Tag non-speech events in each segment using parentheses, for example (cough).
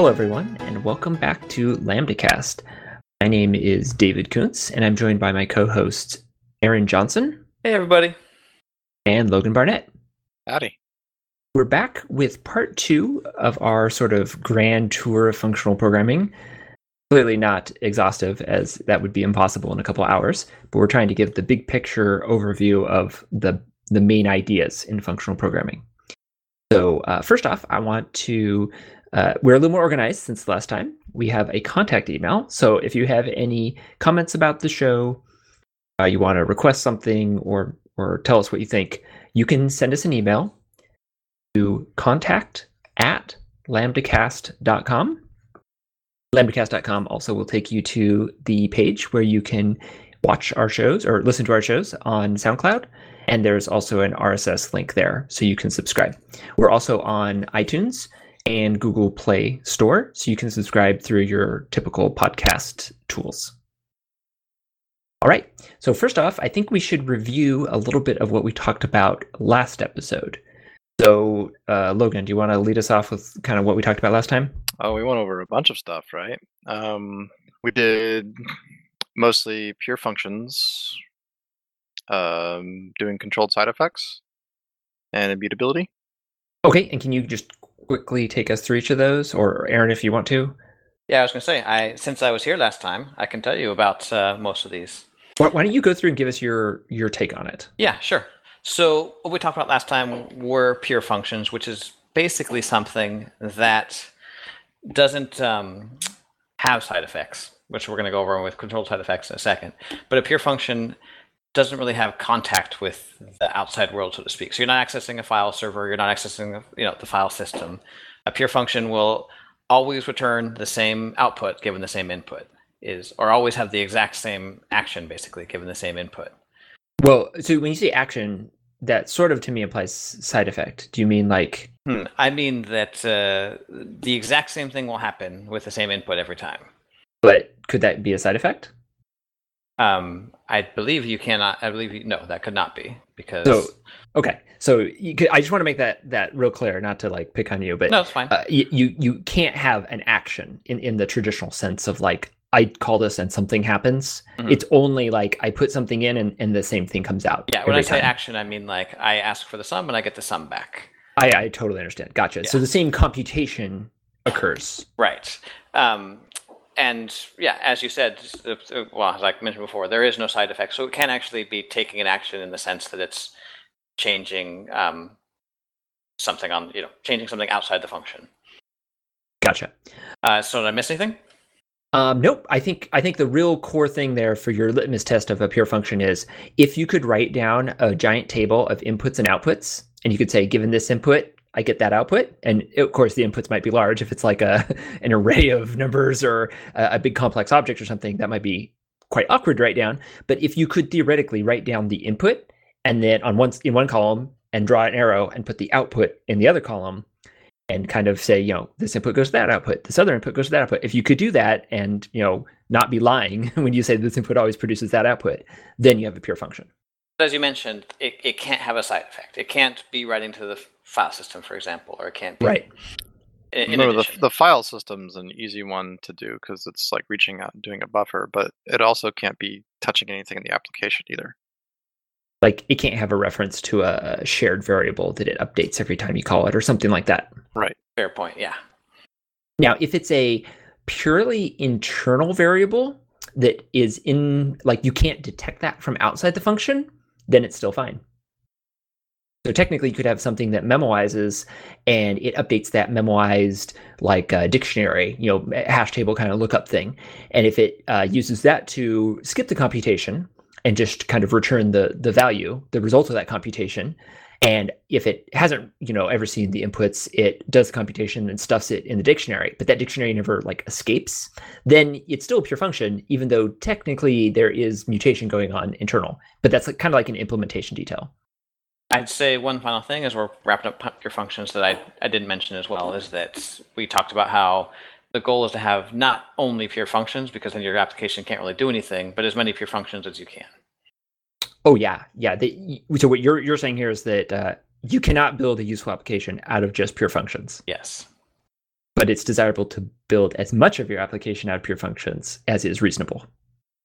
Hello, everyone, and welcome back to LambdaCast. My name is David Koontz, and I'm joined by my co-hosts Aaron Johnson Hey, everybody. and Logan Barnett. Howdy. We're back with part two of our sort of grand tour of functional programming. Clearly not exhaustive, as that would be impossible in a couple hours, but we're trying to give the big picture overview of the, the main ideas in functional programming. So, uh, first off, I want to, uh, we're a little more organized since the last time. We have a contact email. So, if you have any comments about the show, uh, you want to request something or, or tell us what you think, you can send us an email to contact at lambdacast.com. Lambdacast.com also will take you to the page where you can watch our shows or listen to our shows on SoundCloud. And there's also an RSS link there so you can subscribe. We're also on iTunes and Google Play Store, so you can subscribe through your typical podcast tools. All right. So, first off, I think we should review a little bit of what we talked about last episode. So, uh, Logan, do you want to lead us off with kind of what we talked about last time? Oh, we went over a bunch of stuff, right? Um, we did mostly pure functions, um, doing controlled side effects, and immutability. Okay. And can you just quickly take us through each of those, or Aaron, if you want to? Yeah, I was going to say, I since I was here last time, I can tell you about uh, most of these. Why, why don't you go through and give us your your take on it? Yeah, sure. So what we talked about last time were pure functions, which is basically something that doesn't um, have side effects, which we're going to go over with controlled side effects in a second. But a pure function doesn't really have contact with the outside world, so to speak. So you're not accessing a file server, you're not accessing you know the file system. A pure function will always return the same output given the same input is or always have the exact same action basically given the same input. Well, so when you say action, that sort of to me implies side effect. Do you mean like Hmm. I mean that uh, the exact same thing will happen with the same input every time. but could that be a side effect? Um, I believe you cannot. I believe you, no, that could not be because So okay, so you could, I just want to make that that real clear, not to like pick on you, but no, it's fine. uh, you, you you can't have an action in in the traditional sense of like I call this and something happens. Mhm. It's only like I put something in and, and the same thing comes out. yeah, when I say time. action, I mean like I ask for the sum and I get the sum back. I I totally understand. Gotcha. So the same computation occurs. Right. Um, and yeah, as you said, uh, uh, well, as I mentioned before, there is no side effect, so it can actually be taking an action in the sense that it's changing um, something on, you know, changing something outside the function. Gotcha. Uh, so did I miss anything? Um, nope. I think I think the real core thing there for your litmus test of a pure function is if you could write down a giant table of inputs and outputs, and you could say, given this input, I get that output. And of course, the inputs might be large if it's like a (laughs) an array of numbers or a, a big complex object or something. That might be quite awkward to write down. But if you could theoretically write down the input and then on one in one column and draw an arrow and put the output in the other column, and kind of say, you know, this input goes to that output, this other input goes to that output. If you could do that and, you know, not be lying (laughs) when you say this input always produces that output, then you have a pure function. As you mentioned, it, it can't have a side effect. It can't be writing to the file system, for example, or it can't be. Right. In, in Remember, the, addition. the file system's an easy one to do because it's like reaching out and doing a buffer, but it also can't be touching anything in the application either. Like it can't have a reference to a shared variable that it updates every time you call it or something like that. Right. Fair point. Yeah. Now, if it's a purely internal variable that is in, like you can't detect that from outside the function, then it's still fine. So technically, you could have something that memoizes and it updates that memoized like a dictionary, you know, hash table kind of lookup thing. And if it uh, uses that to skip the computation and just kind of return the the value, the result of that computation, and if it hasn't, you know, ever seen the inputs, it does the computation and stuffs it in the dictionary, but that dictionary never like escapes, then it's still a pure function, even though technically there is mutation going on internal. But that's like, kind of like an implementation detail. I'd say one final thing as we're wrapping up pu- your functions that I, I didn't mention as well is that we talked about how the goal is to have not only pure functions because then your application can't really do anything, but as many pure functions as you can. Oh yeah, yeah. The, so what you're you're saying here is that uh, you cannot build a useful application out of just pure functions. Yes. but it's desirable to build as much of your application out of pure functions as is reasonable.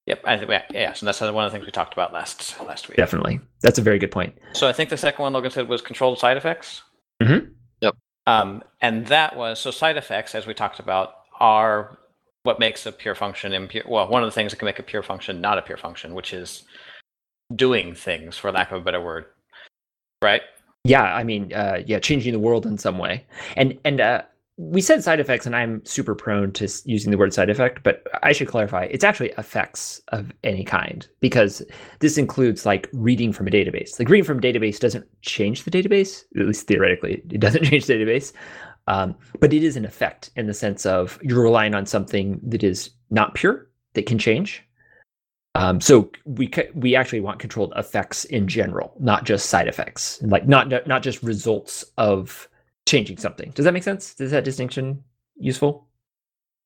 Yep, I think yeah, yeah. So that's one of the things we talked about last last week. Definitely, that's a very good point. So I think the second one Logan said was controlled side effects. Mhm. Yep. Um, and that was so side effects, as we talked about, are what makes a pure function impure. Well, one of the things that can make a pure function not a pure function, which is doing things, for lack of a better word. Right. Yeah, I mean, uh, yeah, changing the world in some way, and and uh, we said side effects, and I'm super prone to using the word side effect, but I should clarify it's actually effects of any kind because this includes like reading from a database. Like reading from a database doesn't change the database, at least theoretically, it doesn't (laughs) change the database, um, but it is an effect in the sense of you're relying on something that is not pure that can change. Um, so we ca- we actually want controlled effects in general, not just side effects, like not not just results of changing something. Does that make sense? Is that distinction useful?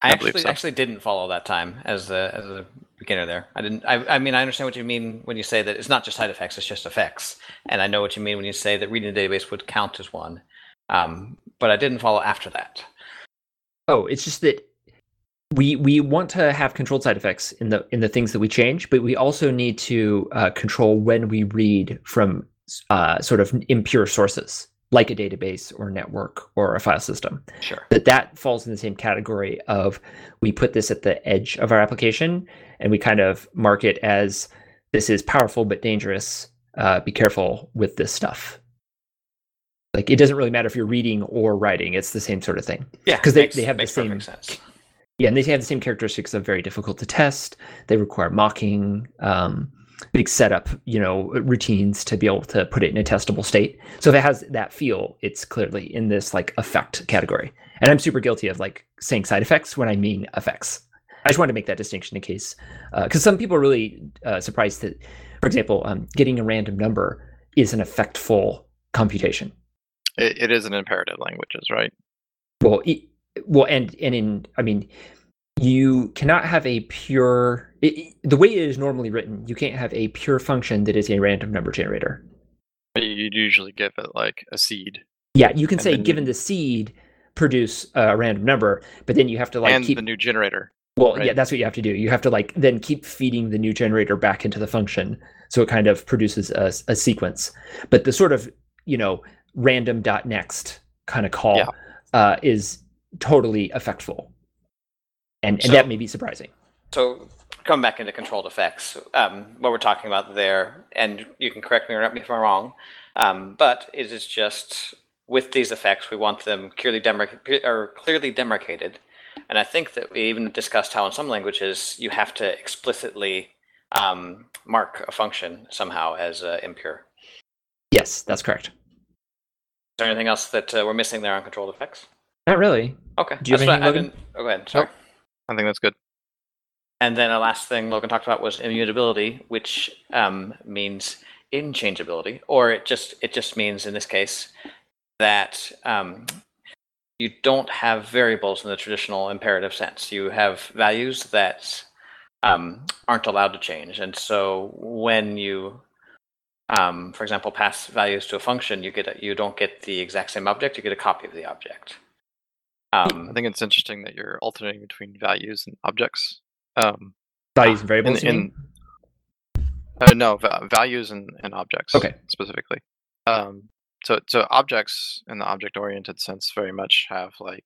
I, I actually so. actually didn't follow that time as a as a beginner there. I didn't. I, I mean, I understand what you mean when you say that it's not just side effects; it's just effects. And I know what you mean when you say that reading the database would count as one. Um, but I didn't follow after that. Oh, it's just that we we want to have controlled side effects in the in the things that we change, but we also need to uh, control when we read from uh, sort of impure sources, like a database or network or a file system. Sure. That that falls in the same category of we put this at the edge of our application and we kind of mark it as this is powerful but dangerous. Uh, be careful with this stuff. Like it doesn't really matter if you're reading or writing; it's the same sort of thing. Yeah, 'Cause they- makes- they have the same- sense. Yeah, and they have the same characteristics of very difficult to test. They require mocking, um, big setup, you know, routines to be able to put it in a testable state. So if it has that feel, it's clearly in this like effect category. And I'm super guilty of like saying side effects when I mean effects. I just wanted to make that distinction in case, because some people are really uh, surprised that, for example, um, getting a random number is an effectful computation. It, it is an imperative languages, right? well well and and in i mean you cannot have a pure it, the way it is normally written you can't have a pure function that is a random number generator you- You'd usually give it like a seed yeah you can say given the seed produce a random number but then you have to like and keep the new generator. well yeah that's what you have to do you have to like then keep feeding the new generator back into the function so it kind of produces a, a sequence but the sort of you know random dot next kind of call Yeah. uh, is totally effectful and, and that may be surprising So coming back into controlled effects, um, what we're talking about there, and you can correct me or me if I'm wrong, um, but it is just with these effects, we want them clearly demarc- or clearly demarcated. And I think that we even discussed how in some languages you have to explicitly um, mark a function somehow as uh, impure. yes that's correct Is there anything else that uh, we're missing there on controlled effects? Not really Okay. Do you have that's anything, I Logan? oh, go ahead. Sorry. I think that's good. And then a last thing Logan talked about was immutability, which um, means inchangeability, or it just it just means in this case that um, you don't have variables in the traditional imperative sense. You have values that um, aren't allowed to change, and so when you um, for example, pass values to a function, you get a, you don't get the exact same object. You get a copy of the object. I Um, think it's interesting that you're alternating between values and objects. Um, values and variables in- in- uh, no, va- values and, and objects. Okay. Specifically. Um, so so objects in the object-oriented sense very much have like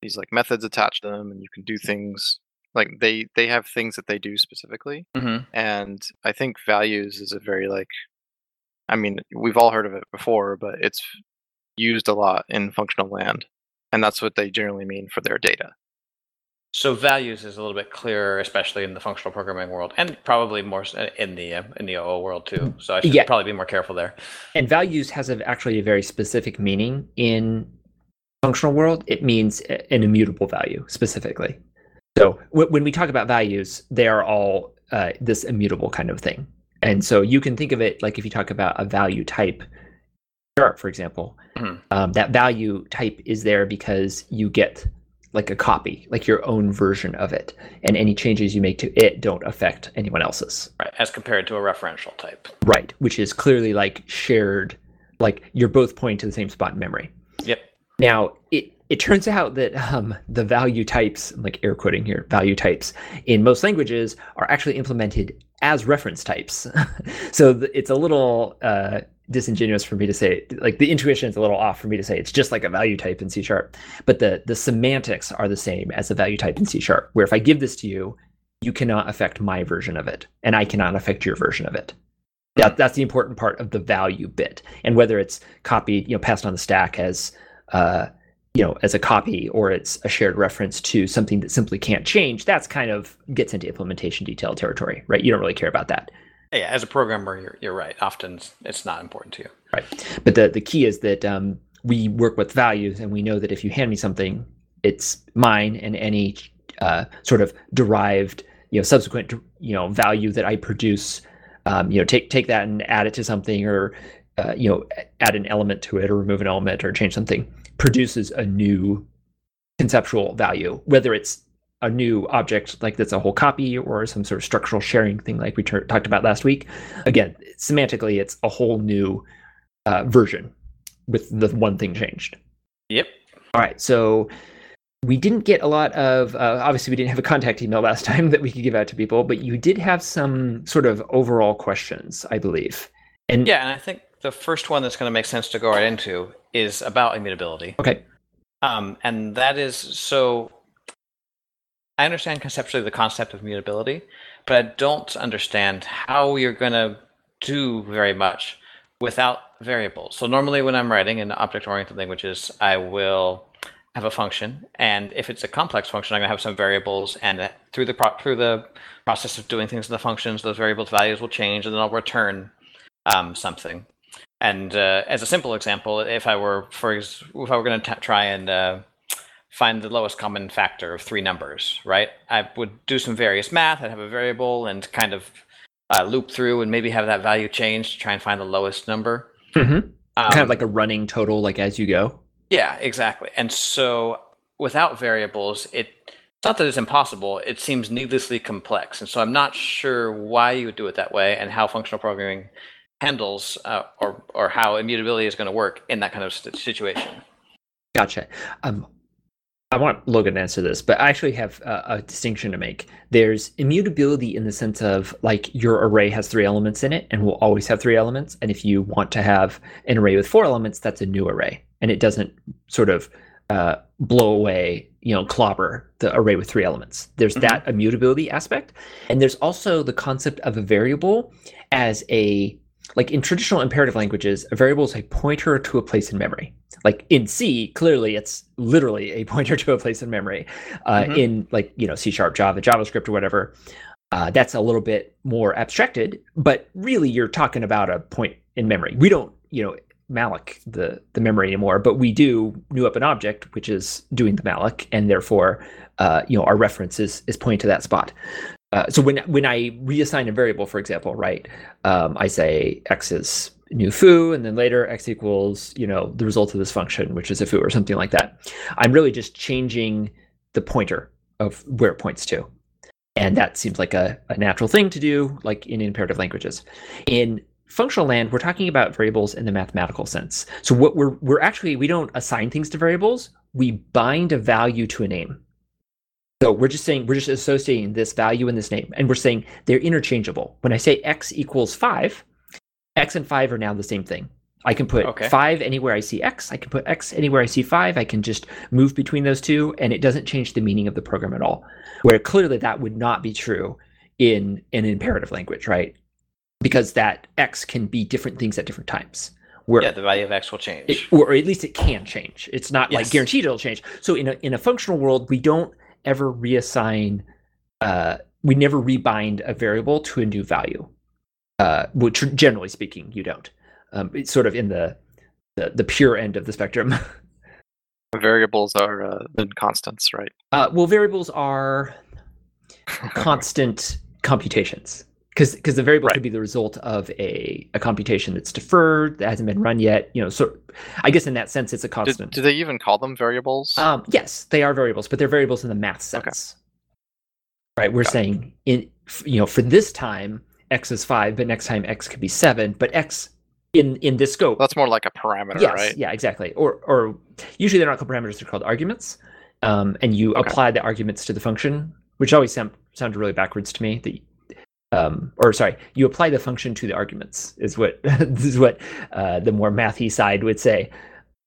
these like methods attached to them, and you can do things like they they have things that they do specifically. mhm. And I think values is a very like, I mean, we've all heard of it before, but it's used a lot in functional land, and that's what they generally mean for their data. So values is a little bit clearer, especially in the functional programming world, and probably more in the uh, in the OO world too. So I should Yeah. probably be more careful there. and values has a, actually a very specific meaning in functional world it means an immutable value specifically so w- when we talk about values they are all uh, this immutable kind of thing and so you can think of it like if you talk about a value type chart for example Mhm. um, that value type is there because you get like a copy like your own version of it and any changes you make to it don't affect anyone else's Right, as compared to a referential type. Right, which is clearly like shared, like you're both pointing to the same spot in memory. Yep. Now, it it turns out that um, the value types, I'm like air quoting here, value types in most languages are actually implemented as reference types. (laughs) so th- it's a little uh, disingenuous for me to say, like the intuition is a little off for me to say it's just like a value type in C sharp, but the the semantics are the same as a value type in C sharp. Where if I give this to you, you cannot affect my version of it, and I cannot affect your version of it. That, that's the important part of the value bit, and whether it's copied, you know, passed on the stack as uh, you know as a copy or it's a shared reference to something that simply can't change that's kind of gets into implementation detail territory right? You don't really care about that. Yeah as a programmer you're, you're right. Often it's not important to you. Right. But the, the key is that um, we work with values and we know that if you hand me something it's mine and any uh, sort of derived you know subsequent you know value that i produce um, you know take take that and add it to something or uh, you know add an element to it or remove an element or change something produces a new conceptual value, whether it's a new object like that's a whole copy or some sort of structural sharing thing like we talked about last week. Again, semantically, it's a whole new uh, version with the one thing changed. Yep. All right. So we didn't get a lot of, uh, obviously, we didn't have a contact email last (laughs) time that we could give out to people, but you did have some sort of overall questions, I believe. And yeah, and I think the first one that's going to make sense to go right into is about immutability. Okay. Um, and that is so. I understand conceptually the concept of mutability, but I don't understand how you're going to do very much without variables. So normally, when I'm writing in object-oriented languages, I will have a function, and if it's a complex function, I'm going to have some variables, and through the pro- through the process of doing things in the functions, those variables values will change, and then I'll return um, something. And uh, as a simple example, if I were for if I were going to try and uh, find the lowest common factor of three numbers, right? I would do some various math. I'd have a variable and kind of uh, loop through and maybe have that value change to try and find the lowest number. Mm-hmm. Um, kind of like a running total, like as you go. Yeah, exactly. And so without variables, it it's not that it's impossible. It seems needlessly complex, and so I'm not sure why you would do it that way and how functional programming handles uh, or or how immutability is going to work in that kind of situation. Gotcha. Um, I want Logan to answer this, but I actually have a, a, distinction to make. There's immutability in the sense of like your array has three elements in it and will always have three elements. And if you want to have an array with four elements, that's a new array, and it doesn't sort of uh, blow away, you know, clobber the array with three elements. There's mm-hmm. that immutability aspect, and there's also the concept of a variable as a like in traditional imperative languages, a variable is a pointer to a place in memory. Like in C, clearly it's literally a (laughs) pointer to a place in memory. Uh, mm-hmm. In like you know C sharp, Java, JavaScript, or whatever, uh, that's a little bit more abstracted. But really, you're talking about a point in memory. We don't you know malloc the the memory anymore, but we do new up an object which is doing the malloc, and therefore uh, you know our reference is is pointing to that spot. Uh, so when when I reassign a variable, for example, right, um, I say x is new foo, and then later x equals you know the result of this function, which is a foo or something like that. I'm really just changing the pointer of where it points to, and that seems like a, a natural thing to do, like in imperative languages. In functional land, we're talking about variables in the mathematical sense. So what we're we're actually we don't assign things to variables. We bind a value to a name. So we're just saying we're just associating this value in this name, and we're saying they're interchangeable. When I say x equals five, x and five are now the same thing. I can put okay. five anywhere I see x. I can put x anywhere I see five. I can just move between those two, and it doesn't change the meaning of the program at all. Where clearly that would not be true in an imperative language, right? Because that x can be different things at different times. Where yeah, the value of x will change, it, or at least it can change. It's not yes. like guaranteed it'll change. So in a in a functional world, we don't ever reassign uh, we never rebind a variable to a new value. Uh, which generally speaking you don't. Um, it's sort of in the, the, the pure end of the spectrum. (laughs) Variables are uh, then constants right? Uh, well variables are (laughs) constant computations because because the variable right. could be the result of a, a computation that's deferred that hasn't been run yet you know so i guess in that sense it's a constant do, do they even call them variables um, yes they are variables but they're variables in the math sense okay. right we're Got saying it. in you know for this time x is 5 but next time x could be 7 but x in in this scope. That's more like a parameter, yes, right? yeah, exactly. Or or usually they're not called parameters; they're called arguments. Um, and you Okay. apply the arguments to the function, which always sound sounded really backwards to me. That um, or sorry, you apply the function to the arguments is what (laughs) this is what uh, the more mathy side would say.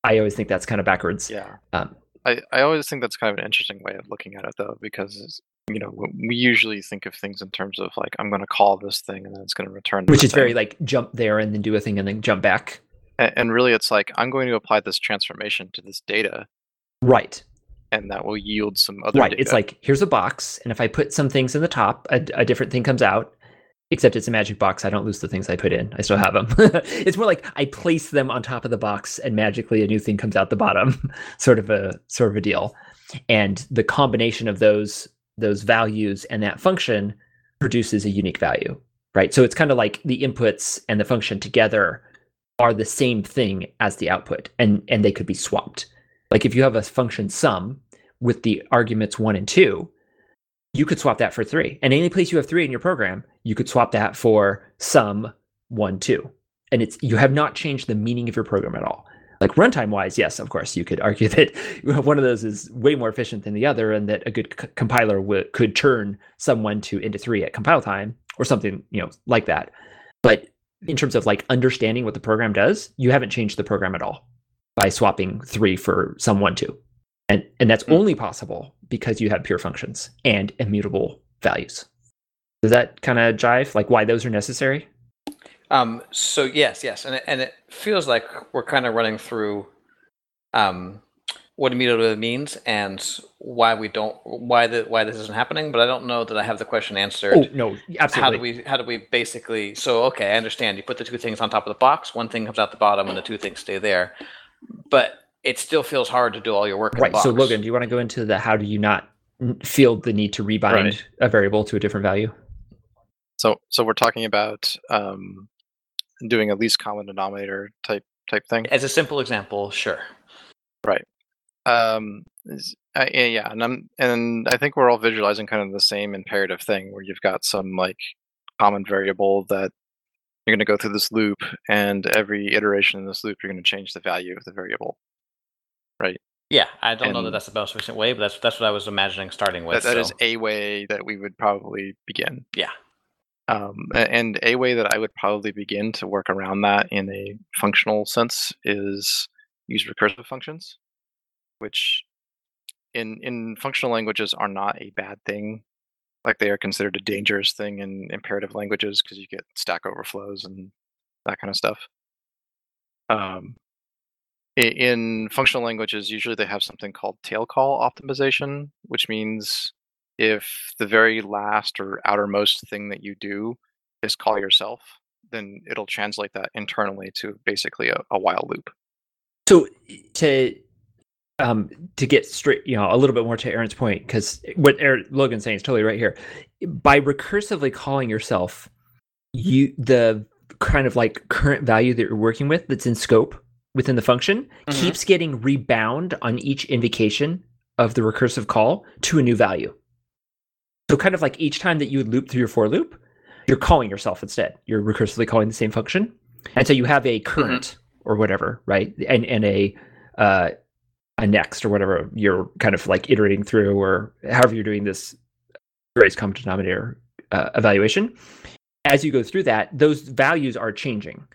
I always think that's kind of backwards. Yeah. Um, I, I always think that's kind of an interesting way of looking at it, though, because you know we usually think of things in terms of like I'm going to call this thing and then it's going to return. Which is very like jump there and then do a thing and then jump back. A- and really it's like I'm going to apply this transformation to this data, Right. and that will yield some other. right Data. it's like here's a box and if i put some things in the top a, a different thing comes out except it's a magic box. I don't lose the things i put in. I still have them (laughs) it's more like i place them on top of the box and magically a new thing comes out the bottom. (laughs) Sort of a sort of a deal. And the combination of those those values and that function produces a unique value right? So it's kind of like the inputs and the function together are the same thing as the output and and they could be swapped. Like if you have a function sum with the arguments one and two, you could swap that for three. And any place you have three in your program, you could swap that for sum one, two. And it's you have not changed the meaning of your program at all. Like runtime wise, yes, of course, you could argue (laughs) that one of those is way more efficient than the other, and that a good c- compiler would could turn sum one, two into three at compile time or something, you know, like that. But in terms of like understanding what the program does, you haven't changed the program at all by swapping three for sum one, two and and that's Mm. only possible because you have pure functions and immutable values does that kind of jive like why those are necessary Um, so yes, yes, and it, and it feels like we're kind of running through um, what immutable means and why we don't why the why this isn't happening. But I don't know that I have the question answered. oh no absolutely how do we how do we basically? So okay, I understand. You put the two things on top of the box. One thing comes out the bottom, and the two things stay there. But it still feels hard to do all your work. in the right so logan do you want to go into the how do you not feel the need to rebind Right. a variable to a different value So so we're talking about um, doing a least common denominator type type thing. As a simple example, sure. Right. Um, is- uh, yeah, yeah, and I'm and I think we're all visualizing kind of the same imperative thing where you've got some like common variable that you're going to go through this loop, and every iteration in this loop, you're going to change the value of the variable. Yeah, I don't know that that's the most efficient way, but that's that's what I was imagining starting with. That, that is so- a way that we would probably begin. Yeah. Um, and a way that I would probably begin to work around that in a functional sense is use recursive functions, which in in functional languages are not a bad thing. Like they are considered a dangerous thing in imperative languages because you get stack overflows and that kind of stuff. Um, in functional languages, usually they have something called tail call optimization, which means if the very last or outermost thing that you do is call yourself, then it'll translate that internally to basically a, a while loop. So to um to get straight, you know, a little bit more to Aaron's point, because what Aaron, Logan's saying is totally right here. By recursively calling yourself, you the kind of like current value that you're working with that's in scope within the function Mhm. keeps getting rebound on each invocation of the recursive call to a new value. So kind of like each time that you would loop through your for loop, you're calling yourself instead. You're recursively calling the same function. And so you have a current or whatever, right? And and a uh a next or whatever you're kind of like iterating through or however you're doing this greatest common denominator uh, evaluation. As you go through that, those values are changing.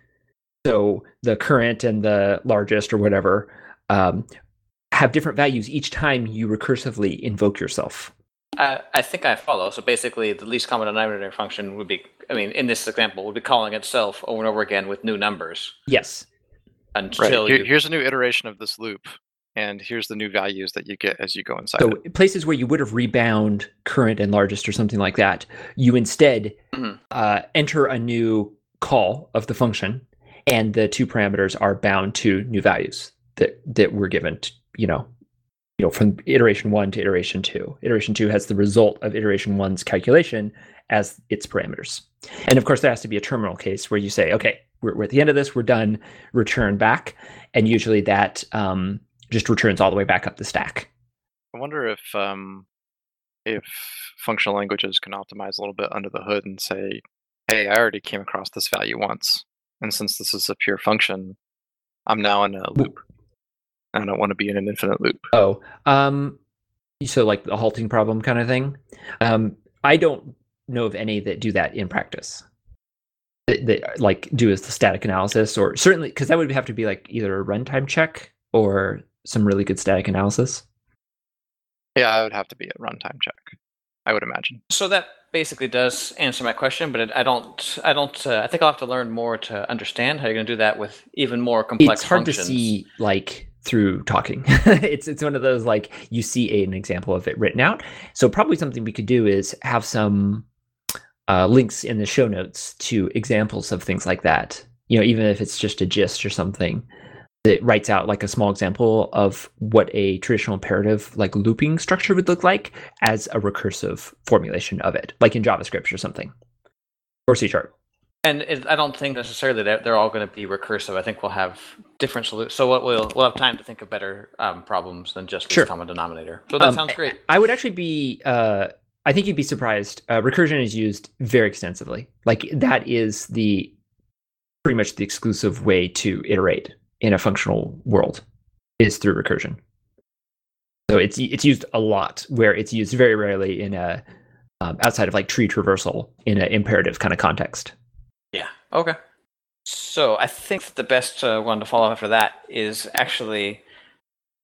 So the current and the largest or whatever um, have different values each time you recursively invoke yourself. I, I think I follow. So basically, the least common denominator function would be, I mean, in this example, would be calling itself over and over again with new numbers Yes. Right. until Here- you. here's a new iteration of this loop, and here's the new values that you get as you go inside So it. places where you would have rebound current and largest or something like that, you instead Mhm. uh, enter a new call of the function, and the two parameters are bound to new values that that were given. To, you know, you know, from iteration one to iteration two. Iteration two has the result of iteration one's calculation as its parameters, and of course there has to be a terminal case where you say, okay, we're, we're at the end of this, we're done, return back, and usually that um, just returns all the way back up the stack. I wonder if um, if functional languages can optimize a little bit under the hood and say, "Hey, I already came across this value once, And since this is a pure function, I'm now in a loop. I don't want to be in an infinite loop. Oh, um, so like the halting problem kind of thing. Um, I don't know of any that do that in practice. That, that like do as the static analysis, or certainly because that would have to be like either a runtime check or some really good static analysis. Yeah, I would have to be a runtime check. I would imagine. So that basically does answer my question, but it, I don't. I don't. Uh, I think I'll have to learn more to understand how you're going to do that with even more complex. It's hard functions. to see like through talking. (laughs) it's it's one of those like you see an example of it written out. So probably something we could do is have some uh, links in the show notes to examples of things like that. You know, even if it's just a gist or something that writes out like a small example of what a traditional imperative like looping structure would look like as a recursive formulation of it, like in JavaScript or something, or C sharp. And it, I don't think necessarily that they're all going to be recursive. I think we'll have different solutions. So what we'll we'll have time to think of better um, problems than just Sure. common denominator. So that Um, sounds great. I would actually be. Uh, I think you'd be surprised. Uh, recursion is used very extensively. Like that is the pretty much the exclusive way to iterate in a functional world is through recursion. So it's it's used a lot. Where it's used very rarely in a um, outside of like tree traversal in an imperative kind of context. Yeah. Okay. So I think the best uh, one to follow up after that is actually.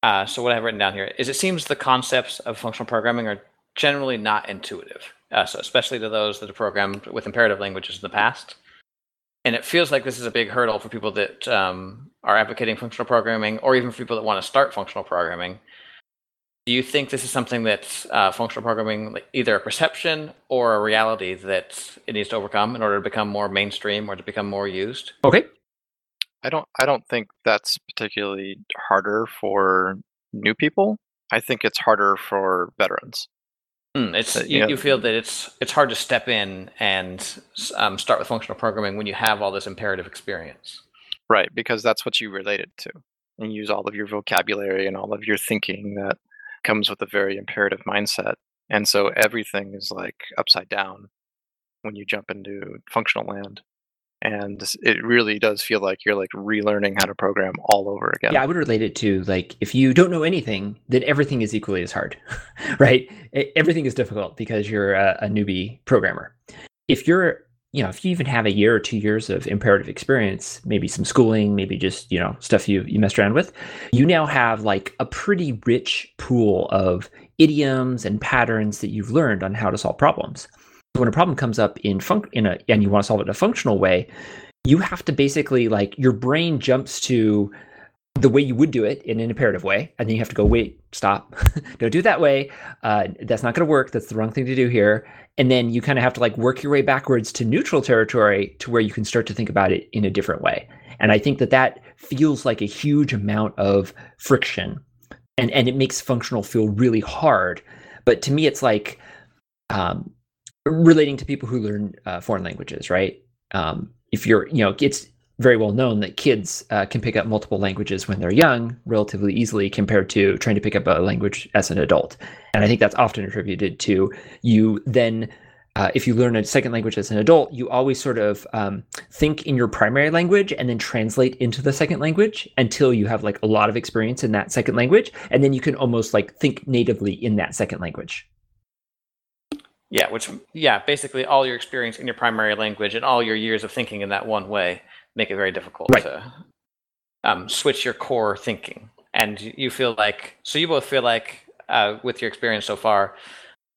Uh, so what I've written down here is it seems the concepts of functional programming are generally not intuitive. Uh, so especially to those that are programmed with imperative languages in the past. And it feels like this is a big hurdle for people that um, are advocating functional programming, or even for people that want to start functional programming. Do you think this is something that uh, functional programming, like either a perception or a reality that it needs to overcome in order to become more mainstream or to become more used? Okay. I don't I don't think that's particularly harder for new people. I think it's harder for veterans. Hmm, it's Uh, you, yeah. you feel that it's it's hard to step in and um, start with functional programming when you have all this imperative experience. Right, because that's what you relate it to. And use all of your vocabulary and all of your thinking that comes with a very imperative mindset. And so everything is like upside down when you jump into functional land. And it really does feel like you're like relearning how to program all over again. Yeah, I would relate it to like if you don't know anything, then everything is equally as hard, (laughs) right? Everything is difficult because you're a, a newbie programmer. If you're, you know, if you even have a year or two years of imperative experience, maybe some schooling, maybe just you know stuff you you messed around with, you now have like a pretty rich pool of idioms and patterns that you've learned on how to solve problems. So when a problem comes up in func in a and you want to solve it in a functional way, you have to basically like your brain jumps to the way you would do it in an imperative way and then you have to go wait stop. (laughs) Don't do it that way. Uh, that's not going to work. That's the wrong thing to do here. And then you kind of have to like work your way backwards to neutral territory to where you can start to think about it in a different way. And i think that that feels like a huge amount of friction and and it makes functional feel really hard. But to me it's like um, relating to people who learn uh, foreign languages right? Um, if you're you know it's very well known that kids uh, can pick up multiple languages when they're young relatively easily compared to trying to pick up a language as an adult. And I think that's often attributed to you then. Uh, if you learn a second language as an adult, you always sort of um, think in your primary language and then translate into the second language until you have like a lot of experience in that second language, and then you can almost like think natively in that second language. Yeah, which yeah, basically all your experience in your primary language and all your years of thinking in that one way make it very difficult Right. to um, switch your core thinking. And you- feel like so you both feel like uh, with your experience so far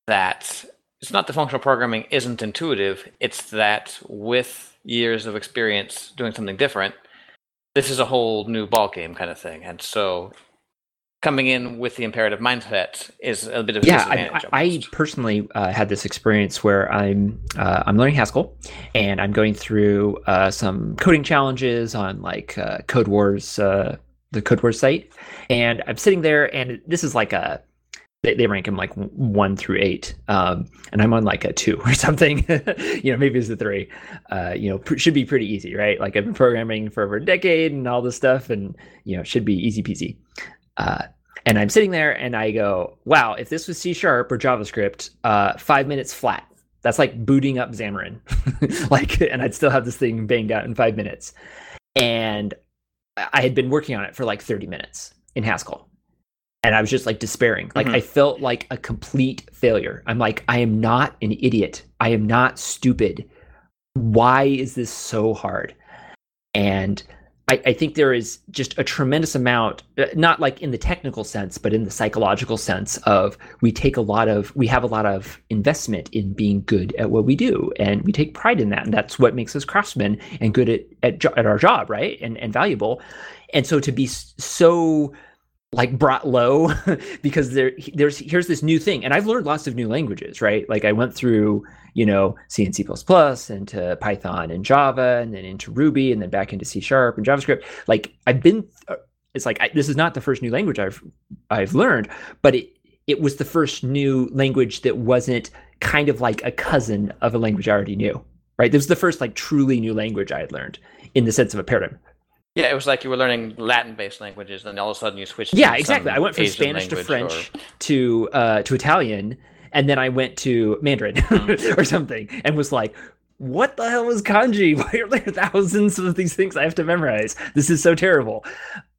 that it's not the functional programming isn't intuitive. It's that with years of experience doing something different, this is a whole new ballgame kind of thing. And so coming in with the imperative mindset is a bit of a yeah I, disadvantage. I, personally uh, had this experience where i'm uh, i'm learning haskell and i'm going through uh, some coding challenges on like uh, code wars uh, the code wars site. And i'm sitting there and this is like a they, they rank them like one through eight um, and i'm on like a two (laughs) or something. (laughs) You know maybe it's a three. Uh, you know pr- should be pretty easy right? Like i've been programming for over a decade and all this stuff and you know should be easy peasy uh, and I'm sitting there and I go, wow, if this was C sharp or JavaScript, uh, five minutes flat. That's like booting up Xamarin. (laughs) like, and I'd still have this thing banged out in five minutes. And I had been working on it for like 30 minutes in Haskell. And I was just like despairing. Like, Mhm. I felt like a complete failure. I'm like, I am not an idiot. I am not stupid. Why is this so hard? And I, I think there is just a tremendous amount, uh, not like in the technical sense, but in the psychological sense of we take a lot of, we have a lot of investment in being good at what we do, and we take pride in that, and that's what makes us craftsmen and good at at, jo- at our job, right? And and valuable. And so to be so like brought low (laughs) because there there's here's this new thing and i've learned lots of new languages right like i went through you know c and c++ and to python and java and then into ruby and then back into c sharp and javascript. Like i've been uh, it's like I, this is not the first new language i've i've learned but it it was the first new language that wasn't kind of like a cousin of a language i already knew right? This was the first like truly new language i had learned in the sense of a paradigm. Yeah, it was like you were learning Latin-based languages, and all of a sudden you switched. yeah exactly. I went from Asian spanish to french or- to uh to italian and then i went to mandarin Hmm. (laughs) or something and was like what the hell is kanji? (laughs) Why are there thousands of these things i have to memorize? This is so terrible.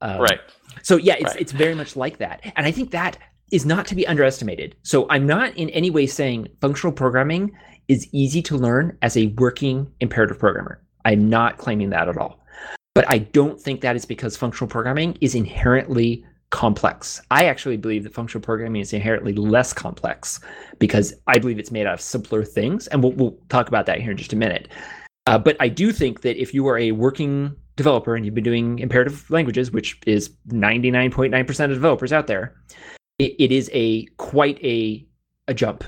Um, right. so yeah it's Right. it's very much like that. And i think that is not to be underestimated. So i'm not in any way saying functional programming is easy to learn as a working imperative programmer. I'm not claiming that at all. But I don't think that is because functional programming is inherently complex. I actually believe that functional programming is inherently less complex because I believe it's made out of simpler things. And we'll, we'll talk about that here in just a minute. Uh, but I do think that if you are a working developer and you've been doing imperative languages, which is 99.9% of developers out there, it, it is a quite a, a jump.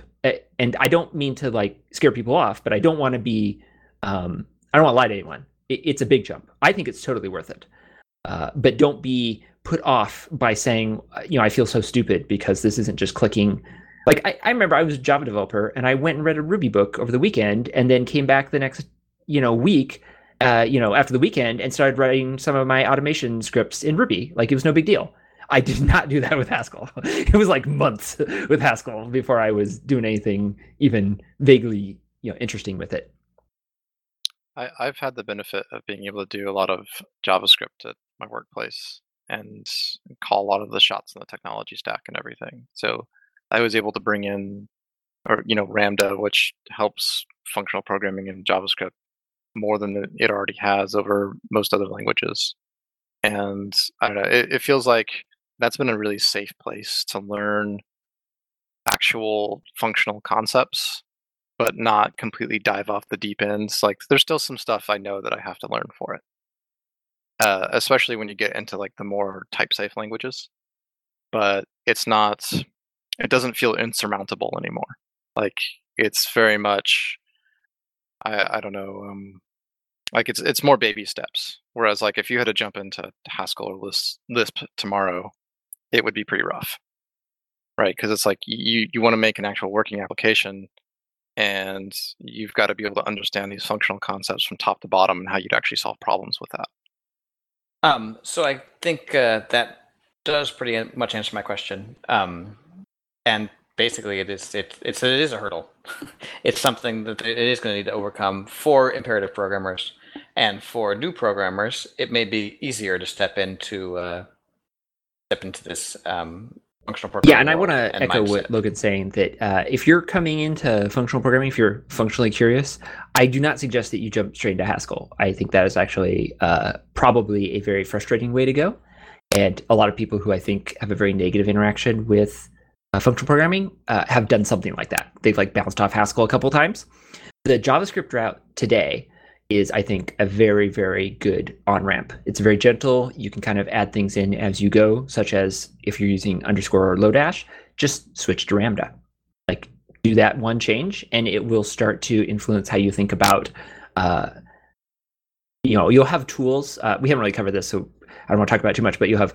And I don't mean to like scare people off, but I don't want to be, um, I don't want to lie to anyone it, it's a big jump. I think it's totally worth it. Uh, but don't be put off by saying, uh, you know, I feel so stupid because this isn't just clicking. Like I, I remember I was a Java developer and I went and read a Ruby book over the weekend and then came back the next, you know, week, uh, you know, after the weekend and started writing some of my automation scripts in Ruby. Like it was no big deal. I did (laughs) not do that with Haskell. (laughs) it was like months (laughs) with Haskell before I was doing anything even vaguely, you know, interesting with it. I, I've had the benefit of being able to do a lot of JavaScript at my workplace and call a lot of the shots in the technology stack and everything. So I was able to bring in, or you know, Ramda, which helps functional programming in JavaScript more than it- already has over most other languages. And I don't know, it, it feels like that's been a really safe place to learn actual functional concepts but not completely dive off the deep ends. Like there's still some stuff I know that I have to learn for it. Uh, especially when you get into like the more type safe languages. But it's not it doesn't feel insurmountable anymore. Like it's very much I I don't know, um like it's it's more baby steps. Whereas like if you had to jump into Haskell or Lisp, Lisp tomorrow, it would be pretty rough. Right? Because it's like you you want to make an actual working application and you've got to be able to understand these functional concepts from top to bottom and how you'd actually solve problems with that. Um, so I think uh, that does pretty much answer my question. Um, and basically, it is it, it's it is a hurdle. (laughs) it's something that it is going to need to overcome for imperative programmers, and for new programmers, it may be easier to step into uh, step into this um, functional programming. Yeah, and I want to echo what. Logan's saying that uh, if you're coming into functional programming, if you're functionally curious, I do not suggest that you jump straight into Haskell. I think that is actually uh, probably a very frustrating way to go. And a lot of people who I think have a very negative interaction with uh, functional programming uh, have done something like that. They've like bounced off Haskell a couple times. The JavaScript route today is, I think, a very, very good on ramp. It's very gentle. You can kind of add things in as you go, such as if you're using underscore or Lodash, just switch to Ramda. Like do that one change, and it will start to influence how you think about. Uh, you know, you'll have tools. Uh, we haven't really covered this, so I don't want to talk about too much. But you'll have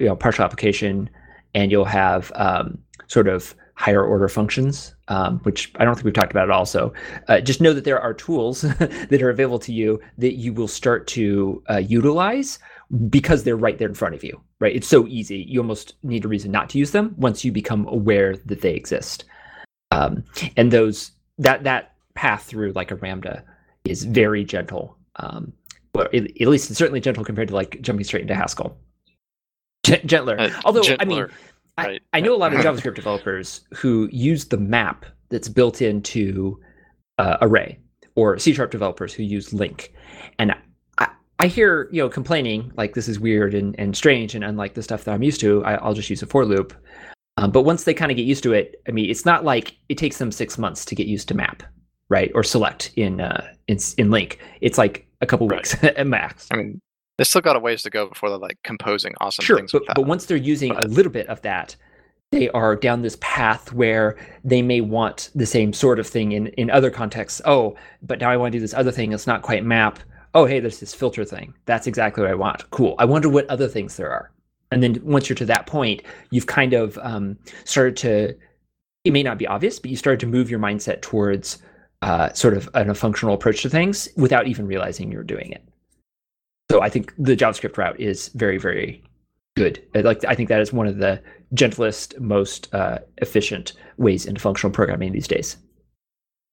you know, partial application, and you'll have um, sort of higher order functions, um, which I don't think we've talked about at all. So uh, just know that there are tools (laughs) that are available to you that you will start to uh, utilize because they're right there in front of you. Right? It's so easy. You almost need a reason not to use them once you become aware that they exist. Um, and those that that path through like a Ramda is very gentle. Um, well, at, at least it's certainly gentle compared to like jumping straight into Haskell. Gen- gentler. Uh, Although I mean, I, I know a lot of. (laughs) JavaScript developers who use the map that's built into uh, Array, or C sharp developers who use LINQ, and I, I hear you know complaining like this is weird and, and strange and unlike the stuff that I'm used to. I, I'll just use a for loop. Um, but once they kind of get used to it, I mean, it's not like it takes them six months to get used to map, right? Or select in uh, in in LINQ. It's like a couple Right. weeks (laughs) at max. I mean, they still got a ways to go before they're like composing awesome sure, things but, with that. but once they're using But- a little bit of that, they are down this path where they may want the same sort of thing in in other contexts. Oh, but now I want to do this other thing. It's not quite map. Oh, hey, there's this filter thing. That's exactly what I want. Cool. I wonder what other things there are. And then once you're to that point, you've kind of um, started to. It may not be obvious, but you started to move your mindset towards uh, sort of an, a functional approach to things without even realizing you're doing it. So I think the JavaScript route is very, very good. Like I think that is one of the gentlest, most uh, efficient ways into functional programming these days.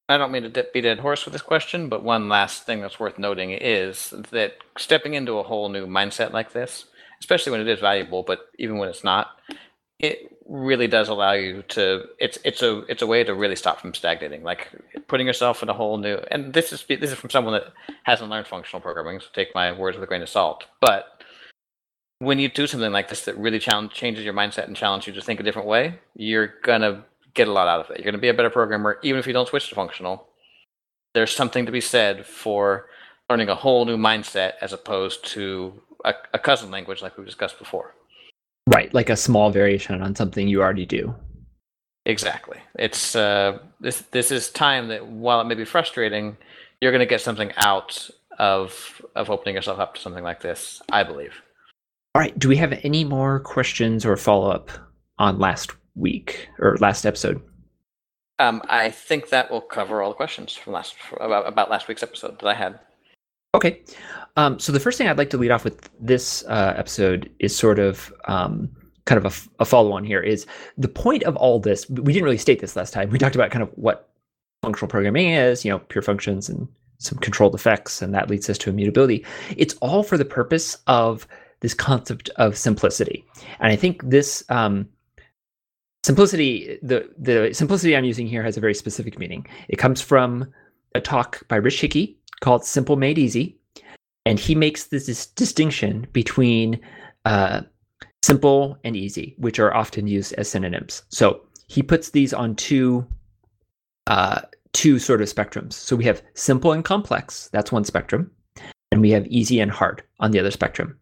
I don't mean to beat a dead horse with this question, but one last thing that's worth noting is that stepping into a whole new mindset like this, especially when it is valuable, but even when it's not, it really does allow you to. It's it's a it's a way to really stop from stagnating, like putting yourself in a whole new. And this is this is from someone that hasn't learned functional programming, so take my words with a grain of salt. But when you do something like this that really changes your mindset and challenges you to think a different way, you're gonna get a lot out of it. You're gonna be a better programmer, even if you don't switch to functional. There's something to be said for learning a whole new mindset as opposed to a, a cousin language like we discussed before. Right, like a small variation on something you already do. Exactly. It's uh, this this is time that while it may be frustrating, you're going to get something out of of opening yourself up to something like this. I believe. All right. Do we have any more questions or follow up on last week or last episode? Um, I think that will cover all the questions from last about, about last week's episode that I had. Okay. Um, so the first thing I'd like to lead off with this uh, episode is sort of um, kind of a follow on here. Is the point of all this? We didn't really state this last time. We talked about kind of what functional programming is, you know, pure functions and some controlled effects, and that leads us to immutability. It's all for the purpose of this concept of simplicity, and I think this um, simplicity, the the simplicity I'm using here has a very specific meaning. It comes from a talk by Rich Hickey called Simple Made Easy. And he makes this, dis- distinction between uh, simple and easy, which are often used as synonyms. So he puts these on two, uh, two sort of spectrums. So we have simple and complex, that's one spectrum. And we have easy and hard on the other spectrum.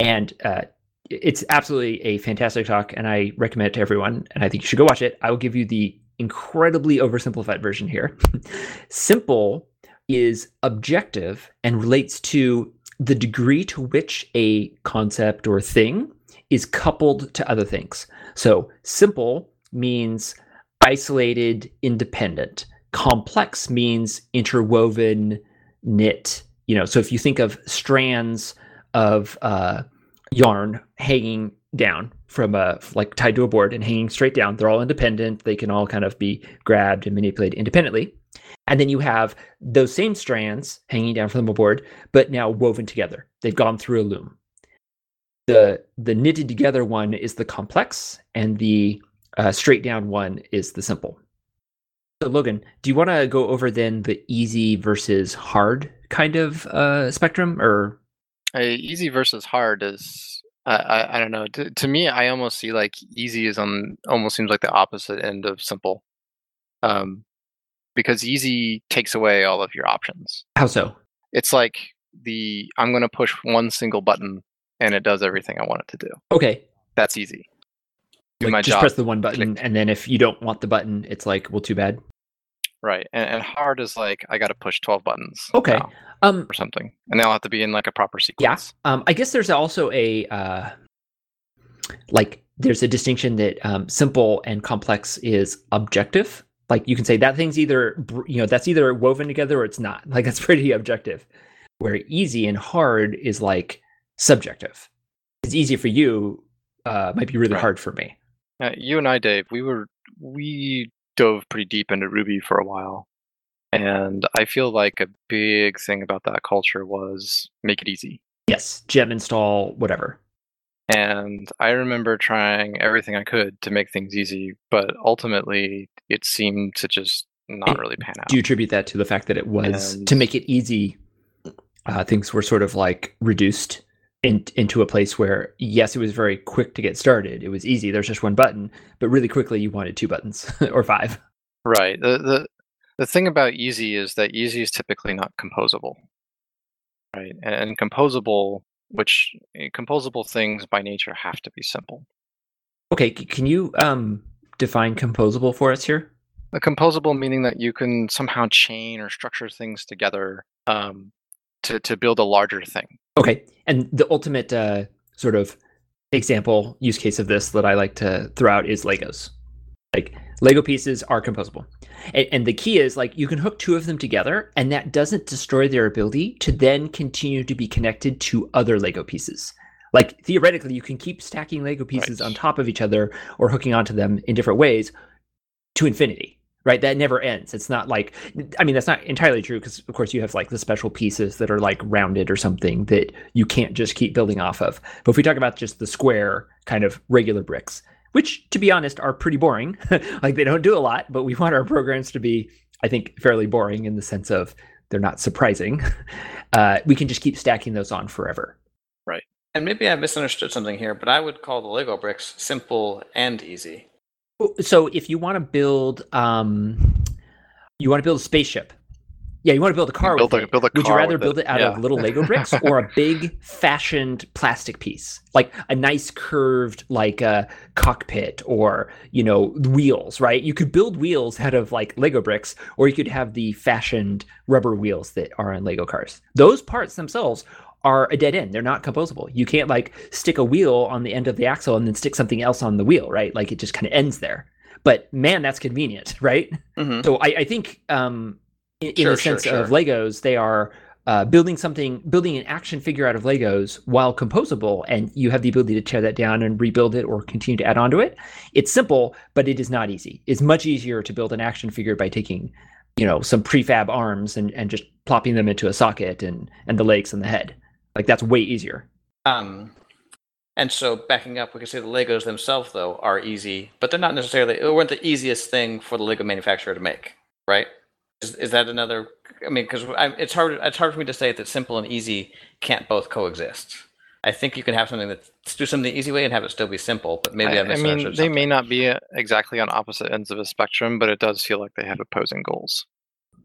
And uh, it's absolutely a fantastic talk, and I recommend it to everyone. And I think you should go watch it. I will give you the incredibly oversimplified version here. (laughs) simple is objective and relates to the degree to which a concept or thing is coupled to other things. So simple means isolated, independent. Complex means interwoven, knit. You know, so if you think of strands of uh, yarn hanging down from a like tied to a board and hanging straight down, they're all independent. They can all kind of be grabbed and manipulated independently. And then you have those same strands hanging down from the board, but now woven together. They've gone through a loom. The the knitted together one is the complex, and the uh, straight down one is the simple. So Logan, do you want to go over then the easy versus hard kind of uh, spectrum, or Uh, easy versus hard is I, I I don't know. To, to me, I almost see like easy is on almost seems like the opposite end of simple, um, because easy takes away all of your options. how so? It's like the I'm going to push one single button and it does everything I want it to do. Okay, That's easy. Do like my just job. press the one button, click. and then if you don't want the button, it's like, well, too bad. Right. And, and hard is like I got to push 12 buttons. Okay. Um, or something, and they all have to be in like a proper Yeah. sequence. Um, I guess there's also a uh, like there's a distinction that um, simple and complex is objective. Like you can say that thing's either you know that's either woven together or it's not. (laughs) Like that's pretty objective. Where easy and hard is like subjective. It's easy for you, uh, might be really Right. hard for me. Uh, you and I, Dave, we were we dove pretty deep into Ruby for a while, And I feel like a big thing about that culture was make it easy. Yes, gem install, whatever. And I remember trying everything I could to make things easy, but ultimately it seemed to just not And really pan out. Do you attribute that to the fact that it was And- to make it easy? Uh, things were sort of like reduced in, into a place where, yes, it was very quick to get started. It was easy. There's just one button, but really quickly you wanted two buttons (laughs) or five. Right. The the the thing about easy is that easy is typically not composable. Right. And, and composable, which eh, composable things by nature have to be simple. Okay, can you um, define composable for us here? A composable meaning that you can somehow chain or structure things together um, to to build a larger thing. Okay, and the ultimate uh, sort of example use case of this that I like to throw out is Legos. Like Lego pieces are composable, and, and the key is like you can hook two of them together, and that doesn't destroy their ability to then continue to be connected to other Lego pieces. Like theoretically, you can keep stacking Lego pieces Right. on top of each other or hooking onto them in different ways to infinity. Right, that never ends. It's not like, I mean, that's not entirely true because, of course, you have like the special pieces that are like rounded or something that you can't just keep building off of. But if we talk about just the square kind of regular bricks, which, to be honest, are pretty boring, (laughs) like they don't do a lot, but we want our programs to be, I think, fairly boring in the sense of they're not surprising. (laughs) Uh, we can just keep stacking those on forever. Right. And maybe I misunderstood something here, but I would call the Lego bricks simple and easy. So if you want to build, um, you want to build a spaceship. Yeah, you want to build a car Build with a- build a Would you rather build it, it out yeah. of little Lego bricks (laughs) or a big fashioned plastic piece, like a nice curved, like a cockpit or you know wheels? Right? You could build wheels out of like Lego bricks, or you could have the fashioned rubber wheels that are in Lego cars. Those parts themselves are a dead end. They're not composable. You can't like stick a wheel on the end of the axle and then stick something else on the wheel, right? Like it just kind of ends there. But man, that's convenient, (laughs) right? hmm So I, I think um, in, in the sure, sense of. Legos, they are uh, building something, building an action figure out of Legos while composable, and you have the ability to tear that down and rebuild it or continue to add on to it. It's simple, but it is not easy. It's much easier to build an action figure by taking, you know, some prefab arms and, and just plopping them into a socket and and the legs and the head. Like that's way easier. Um, and so backing up, we can say the Legos themselves, though, are easy, but they're not necessarily, they weren't the easiest thing for the Lego manufacturer to make, right? Is, is that another? I mean, because it's hard. It's hard for me to say that simple and easy can't both coexist. I think you can have something that's do something the easy way and have it still be simple, but maybe I, I've I mean, misunderstood. they may not be uh, exactly on opposite ends of a spectrum, but it does feel like they have opposing goals.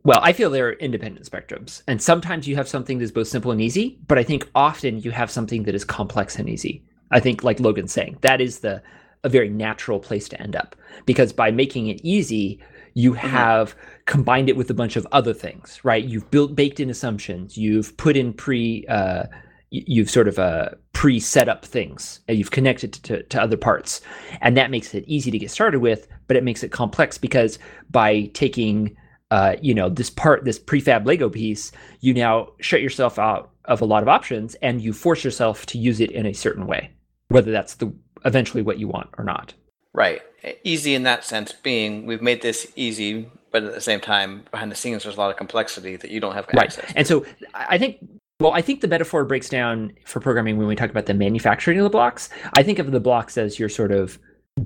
Well, I feel they're independent spectrums. And sometimes you have something that's both simple and easy, but I think often you have something that is complex and easy. I think, like Logan's saying, that is the a very natural place to end up. Because by making it easy, you have combined it with a bunch of other things, right? You've built baked in assumptions, you've put in pre uh you've sort of uh pre set up things and you've connected to, to other parts. And that makes it easy to get started with, but it makes it complex because by taking uh, you know, this part, this prefab Lego piece, you now shut yourself out of a lot of options and you force yourself to use it in a certain way, whether that's the eventually what you want or not. Right. Easy in that sense being we've made this easy, but at the same time, behind the scenes, there's a lot of complexity that you don't have access to. And so I I think, well, I think the metaphor breaks down for programming when we talk about the manufacturing of the blocks. I think of the blocks as your sort of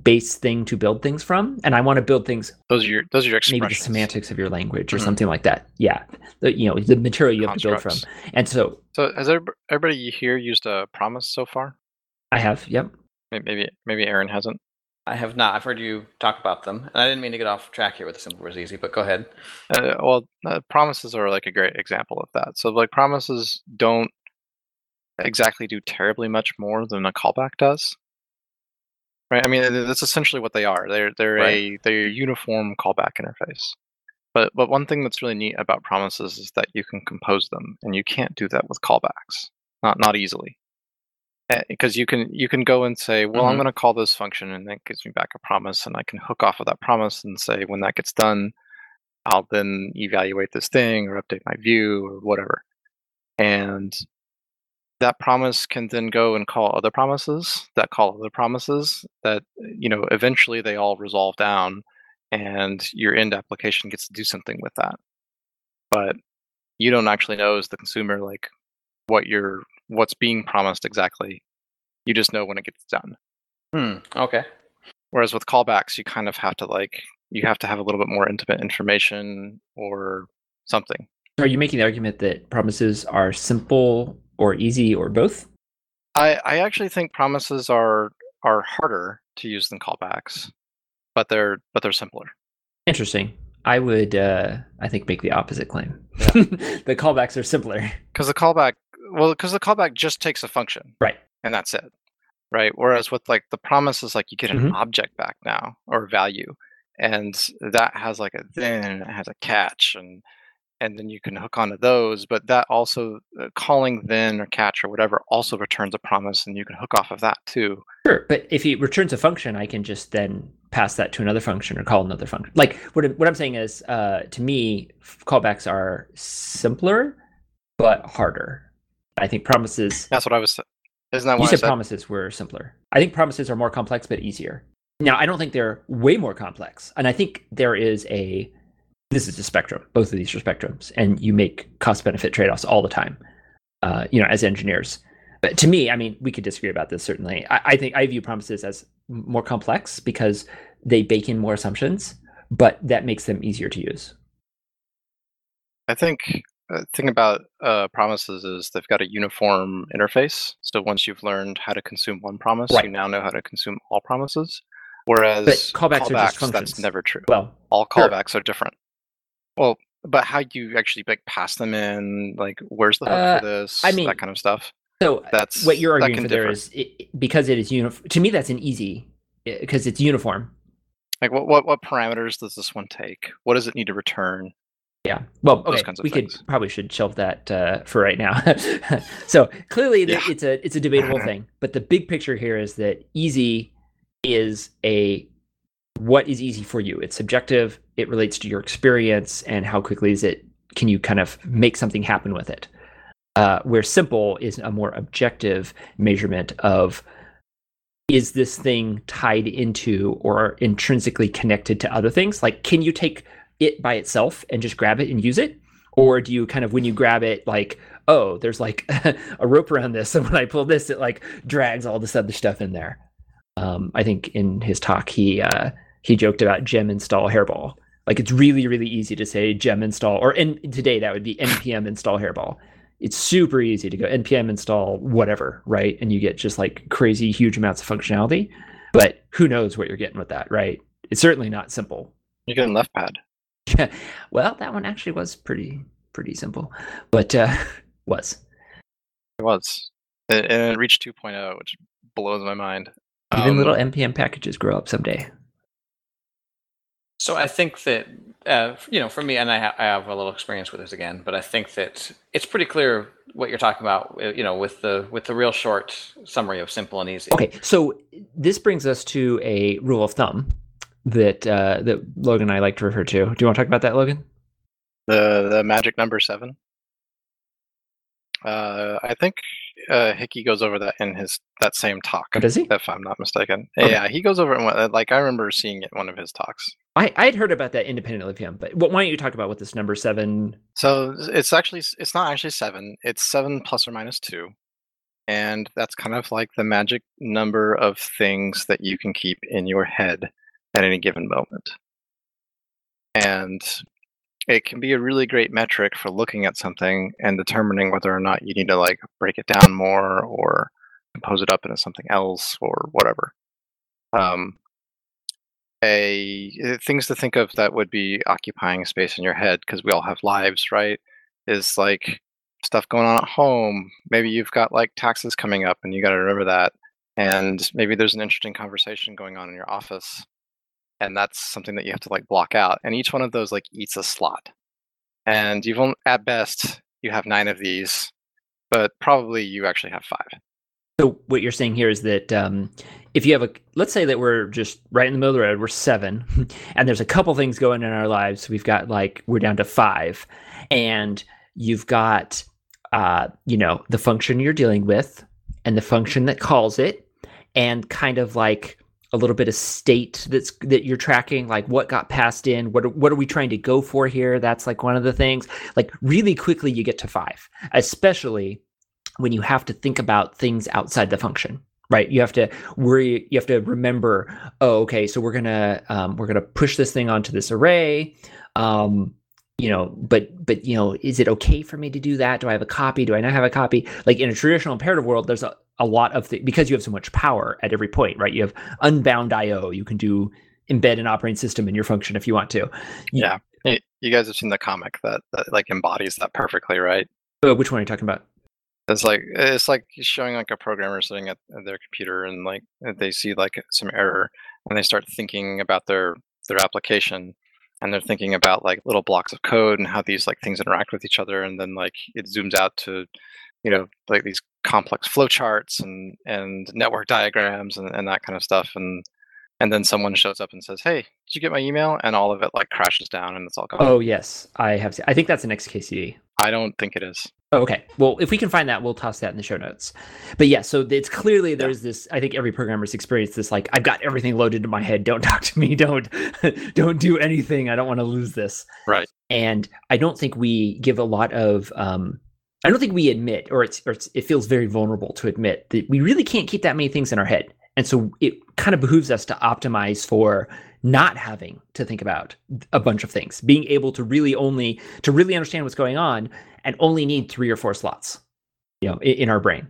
base thing to build things from. And I want to build things Those are your those are your maybe the semantics of your language or Mhm. something like that. Yeah. The, you know, the material you have to build from. And so So has everyb- everybody here used a promise so far? I have, yep. Maybe maybe Aaron hasn't. I have not. I've heard you talk about them, and I didn't mean to get off track here with the simple versus easy, but go ahead. Uh, well, uh, promises are like a great example of that. So like promises don't exactly do terribly much more than a callback does. Right? I mean, that's essentially what they are. They're they're a they're a uniform callback interface. But but one thing that's really neat about promises is that you can compose them, and you can't do that with callbacks. Not not easily. Because you can you can go and say, well, I'm Mhm. going to call this function, and that gives me back a promise, and I can hook off of that promise and say, when that gets done, I'll then evaluate this thing or update my view or whatever. And that promise can then go and call other promises that call other promises that, you know, eventually they all resolve down and your end application gets to do something with that. but you don't actually know as the consumer like what you're what's being promised exactly. You just know when it gets done. Hmm. Okay. Whereas with callbacks, you kind of have to like you have to have a little bit more intimate information or something. Are you making the argument that promises are simple or easy or both? I, I actually think promises are are harder to use than callbacks, but they're but they're simpler. Interesting. I would, uh, I think, make the opposite claim. (laughs) the callbacks are simpler. (laughs) Because the callback, well, because the callback just takes a function, Right. and that's it, right? Whereas with like the promises, like you get an Mhm. object back now or value, and that has like a then and it has a catch, and and then you can hook onto those. But that also uh, calling then or catch or whatever also returns a promise, and you can hook off of that too. Sure, but if it returns a function, I can just then pass that to another function or call another function. Like what I'm- what I'm saying is, uh, to me, callbacks are simpler but harder. I think promises. That's what I was. Isn't that You what I said said? promises were simpler. I think promises are more complex but easier. Now, I don't think they're way more complex, and I think there is a. This is a spectrum. Both of these are spectrums, and you make cost benefit trade offs all the time. Uh, you know, as engineers. But to me, I mean, we could disagree about this certainly. I, I think I view promises as more complex because they bake in more assumptions, but that makes them easier to use. I think the thing about uh, promises is they've got a uniform interface. So once you've learned how to consume one promise, Right. you now know how to consume all promises. Whereas callbacks are just that's never true. Well, all sure. callbacks are different. Well, but how you actually like pass them in, like where's the hook Uh, for this, I mean, that kind of stuff. so That's what you're arguing for differ. is it, because it is uniform. To me, that's an easy because it's uniform. like what, what what parameters does this one take? What does it need to return? Yeah. Well, okay. we things. could probably should shelve that uh, for right now. (laughs) so clearly, Yeah. it's a it's a debatable (laughs) thing. But the big picture here is that easy is a what is easy for you. It's subjective. It relates to your experience and how quickly is it can you kind of make something happen with it. Uh, where simple is a more objective measurement of is this thing tied into or intrinsically connected to other things? Like, can you take it by itself and just grab it and use it? Or do you kind of, when you grab it, like, oh, there's like (laughs) a rope around this. (laughs) And when I pull this, it like drags all this other stuff in there. Um, I think in his talk, he, uh, he joked about gem install hairball. Like it's really, really easy to say gem install, or in today that would be npm install hairball. It's super easy to go npm install whatever, right? And you get just like crazy huge amounts of functionality. But who knows what you're getting with that, right? It's certainly not simple. You get in left pad. (laughs) well, that one actually was pretty pretty simple, but uh, (laughs) was It was, and, and it reached 2.0, which blows my mind. even Um, little npm packages grow up someday. So I think that uh, you know, for me, and I, ha- I have a little experience with this again, but I think that it's pretty clear what you're talking about. uh, You know, with the with the real short summary of simple and easy. Okay, so this brings us to a rule of thumb that uh, that Logan and I like to refer to. Do you want to talk about that, Logan? the the magic number seven. Uh, I think uh, Hickey goes over that in his that same talk, Or does he? if I'm not mistaken. Okay. Yeah, he goes over it. Like I remember seeing it in one of his talks. I I had heard about that independently of him, but why don't you talk about what this number seven? So it's actually it's not actually seven. It's seven plus or minus two, and that's kind of like the magic number of things that you can keep in your head at any given moment. And it can be a really great metric for looking at something and determining whether or not you need to like break it down more or compose it up into something else or whatever. Um, a uh, things to think of that would be occupying space in your head because we all have lives, right? Is like stuff going on at home. Maybe you've got like taxes coming up and you got to remember that. And maybe there's an interesting conversation going on in your office. And that's something that you have to like block out. And each one of those like eats a slot. And you've only, at best, you have nine of these, but probably you actually have five. So what you're saying here is that um, if you have a, let's say that we're just right in the middle of the road, we're seven, (laughs) and there's a couple things going in our lives. We've got like we're down to five, and you've got, uh, you know, the function you're dealing with, and the function that calls it, and kind of like a little bit of state that's that you're tracking, like what got passed in, what are, what are we trying to go for here? That's like one of the things. Like really quickly, you get to five, especially when you have to think about things outside the function right you have to worry you have to remember oh okay so we're gonna um, we're gonna push this thing onto this array um, you know but but you know is it okay for me to do that? Do i have a copy? Do i not have a copy? Like in a traditional imperative world there's a, a lot of th- because you have so much power at every point right? You have unbound io you can do embed an operating system in your function if you want to. Yeah. You guys have seen the comic that, that like embodies that perfectly right? Uh, which one are you talking about? It's like it's like showing like a programmer sitting at, at their computer and like they see like some error and they start thinking about their their application and they're thinking about like little blocks of code and how these like things interact with each other and then like it zooms out to you know like these complex flowcharts and and network diagrams and, and that kind of stuff and and then someone shows up and says hey did you get my email? and all of it like crashes down and it's all gone. Oh yes. I have i think that's an xkcd i don't think it is Oh, okay. Well, if we can find that, we'll toss that in the show notes. But yeah, so it's clearly there's this. I think every programmer's experienced this. Like, I've got everything loaded in my head. Don't (laughs) talk to me. Don't (laughs) don't do anything. I don't want to lose this. Right. And I don't think we give a lot of. Um, I don't think we admit, or it's, or it's, it feels very vulnerable to admit that we really can't keep that many things in our head. And so it kind of behooves us to optimize for not having to think about a bunch of things, being able to really only to really understand what's going on and only need three or four slots, you know, in, in our brain.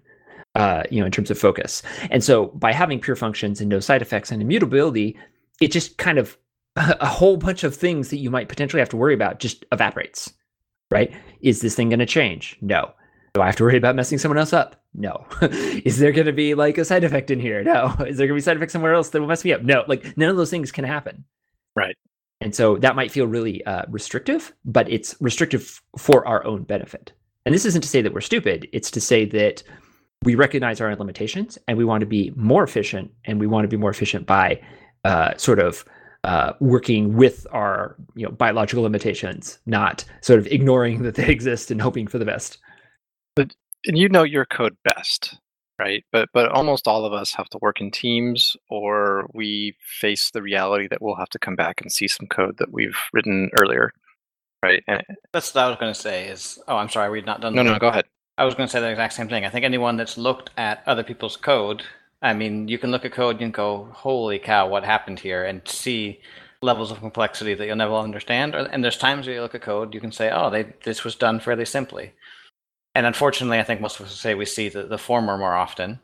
Uh, you know, in terms of focus. And so by having pure functions and no side effects and immutability, it just kind of (laughs) a whole bunch of things that you might potentially have to worry about just evaporates, right? Is this thing going to change? No. Do I have to worry about messing someone else up? No. (laughs) Is there going to be like a side effect in here? No. (laughs) Is there going to be side effect somewhere else that will mess me up? No. Like none of those things can happen. Right. And so that might feel really uh, restrictive, but it's restrictive for our own benefit. And this isn't to say that we're stupid, it's to say that we recognize our own limitations and we want to be more efficient and we want to be more efficient by uh, sort of uh, working with our you know biological limitations, not sort of ignoring (laughs) that they exist and hoping for the best. But and you know your code best right? But but almost all of us have to work in teams, or we face the reality that we'll have to come back and see some code that we've written earlier, right? And, That's what I was going to say. Is oh, I'm sorry, we've not done. No, no, go ahead. I was going to say the exact same thing. I think anyone that's looked at other people's code, I mean, you can look at code and go, "Holy cow, what happened here?" and see levels of complexity that you'll never understand. And there's times where you look at code, you can say, "Oh, they this was done fairly simply." And unfortunately, I think most of us say we see the, the former more often.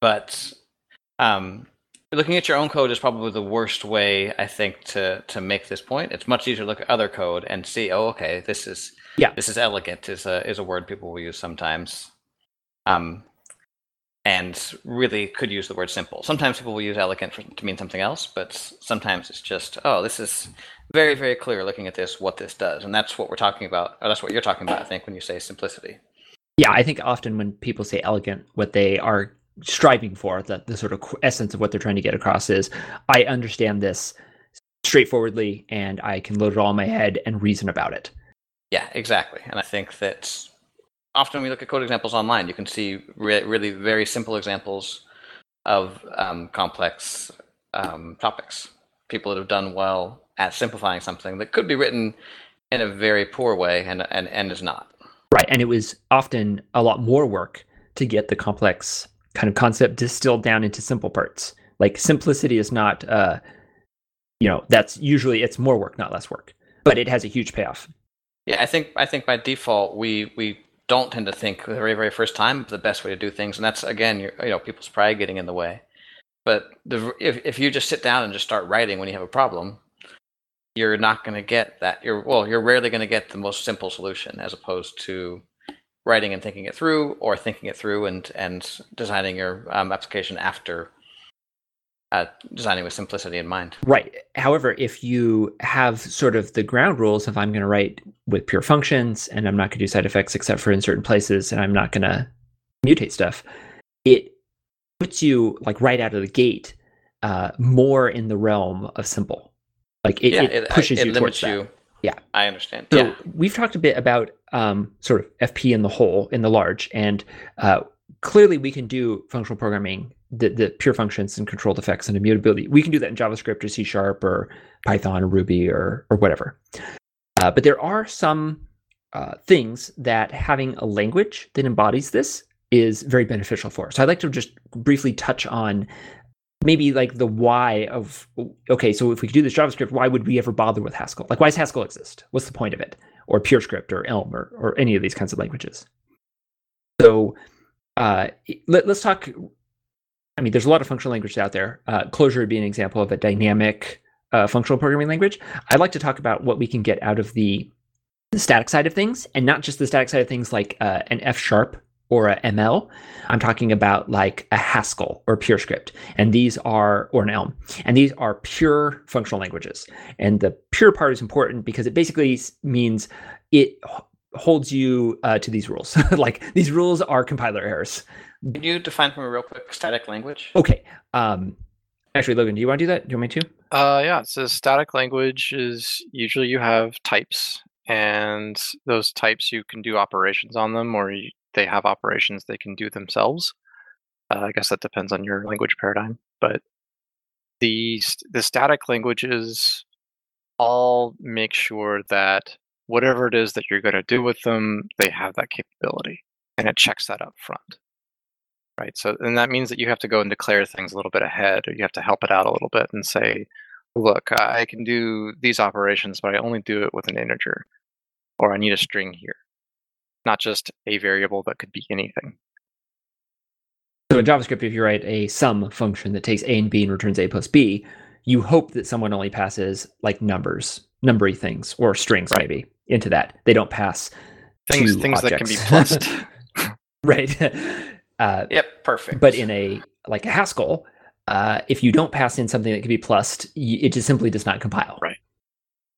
But um, looking at your own code is probably the worst way, I think, to to make this point. It's much easier to look at other code and see, oh, okay, this is yeah, this is elegant is a is a word people will use sometimes. Um, and really could use the word simple. Sometimes people will use elegant for, to mean something else, but sometimes it's just, oh, this is very, very clear looking at this, what this does. And that's what we're talking about, or that's what you're talking about, I think, when you say simplicity. Yeah, I think often when people say elegant, what they are striving for, the, the sort of essence of what they're trying to get across is, I understand this straightforwardly and I can load it all in my head and reason about it. Yeah, exactly. And I think that often we look at code examples online, you can see re- really very simple examples of um, complex um, topics. People that have done well at simplifying something that could be written in a very poor way and, and, and is not. Right. And it was often a lot more work to get the complex kind of concept distilled down into simple parts. Like simplicity is not, uh, you know, that's usually it's more work, not less work, but it has a huge payoff. Yeah, I think I think by default we we don't tend to think the very very first time the best way to do things, and that's again you know people's pride getting in the way. But the, if if you just sit down and just start writing when you have a problem, you're not going to get that. You're well, you're rarely going to get the most simple solution as opposed to writing and thinking it through, or thinking it through and and designing your um, application after uh, designing with simplicity in mind. Right. However, if you have sort of the ground rules of I'm going to write with pure functions and I'm not going to do side effects except for in certain places and I'm not going to mutate stuff, it puts you like right out of the gate uh, more in the realm of simple. Like it, yeah, it, it pushes it you towards you. that. Yeah, I understand. So yeah, we've talked a bit about um, sort of FP in the whole, in the large, and uh, clearly we can do functional programming the, the pure functions and controlled effects and immutability. We can do that in JavaScript or C Sharp or Python or Ruby or or whatever. Uh, but there are some uh, things that having a language that embodies this is very beneficial for. So I'd like to just briefly touch on maybe like the why of okay, so if we could do this JavaScript, why would we ever bother with Haskell? Like, why does Haskell exist? What's the point of it? Or PureScript or Elm or, or any of these kinds of languages. So uh, let, us talk. I mean, there's a lot of functional languages out there. Uh, Clojure would be an example of a dynamic uh, functional programming language. I'd like to talk about what we can get out of the, the static side of things, and not just the static side of things like uh, an F sharp or a ML. I'm talking about like a Haskell or PureScript, and these are or an Elm, and these are pure functional languages. And the pure part is important because it basically means it holds you uh, to these rules. (laughs) like these rules are compiler errors. Can you define for me real quick static language? Okay. Um, actually, Logan, do you want to do that? Do you want me to? Uh, yeah. So static language is usually you have types, and those types you can do operations on them, or you, they have operations they can do themselves. Uh, I guess that depends on your language paradigm, but the the static languages all make sure that whatever it is that you're going to do with them, they have that capability, and it checks that up front. Right. So, and that means that you have to go and declare things a little bit ahead, or you have to help it out a little bit and say, "Look, I can do these operations, but I only do it with an integer, or I need a string here." Not just a variable that could be anything. So in JavaScript, if you write a sum function that takes a and b and returns a plus b, you hope that someone only passes like numbers, numbery things, or strings right. maybe into that. They don't pass things things objects. that can be plussed. (laughs) right. Uh, yep. Perfect. But in a like a Haskell, uh, if you don't pass in something that can be plussed, it just simply does not compile. Right.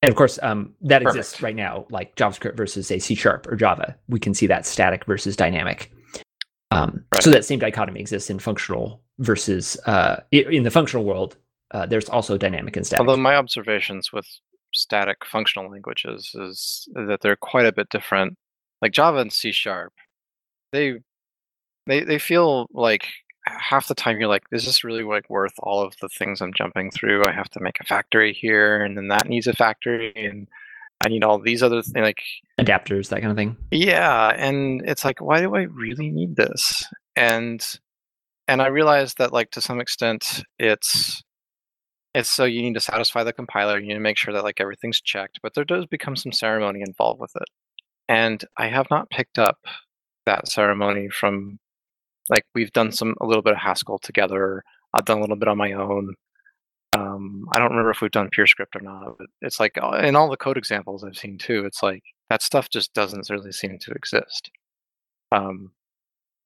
And of course, um, that Perfect. exists right now, like JavaScript versus say C sharp or Java. We can see that static versus dynamic. Um, right. So that same dichotomy exists in functional versus uh, in the functional world. Uh, there's also dynamic and static. Although my observations with static functional languages is that they're quite a bit different. Like Java and C sharp, they they they feel like half the time you're like, is this really like worth all of the things I'm jumping through? I have to make a factory here, and then that needs a factory, and I need all these other things, like adapters, that kind of thing. Yeah, and it's like, why do I really need this? And and I realized that like to some extent, it's it's so you need to satisfy the compiler, you need to make sure that like everything's checked, but there does become some ceremony involved with it. And I have not picked up that ceremony from like we've done some a little bit of Haskell together. I've done a little bit on my own. Um, I don't remember if we've done PureScript or not, but it's like uh, in all the code examples I've seen too. It's like that stuff just doesn't really seem to exist. Um,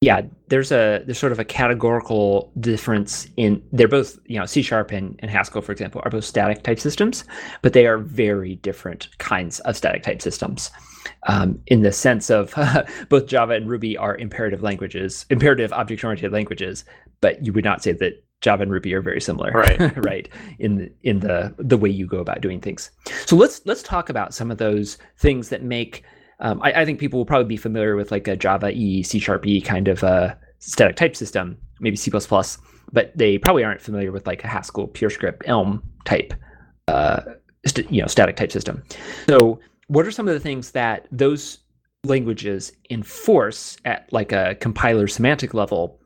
yeah, there's a there's sort of a categorical difference in they're both you know C sharp and, and Haskell for example are both static type systems, but they are very different kinds of static type systems um, in the sense of (laughs) both Java and Ruby are imperative languages, imperative object oriented languages, but you would not say that Java and Ruby are very similar, right? (laughs) right in the, in the the way you go about doing things. So let's let's talk about some of those things that make. Um, I, I, think people will probably be familiar with like a Java E, C Sharp E kind of a static type system, maybe C++, but they probably aren't familiar with like a Haskell, PureScript, Elm type, uh, st- you know, static type system. So what are some of the things that those languages enforce at like a compiler semantic level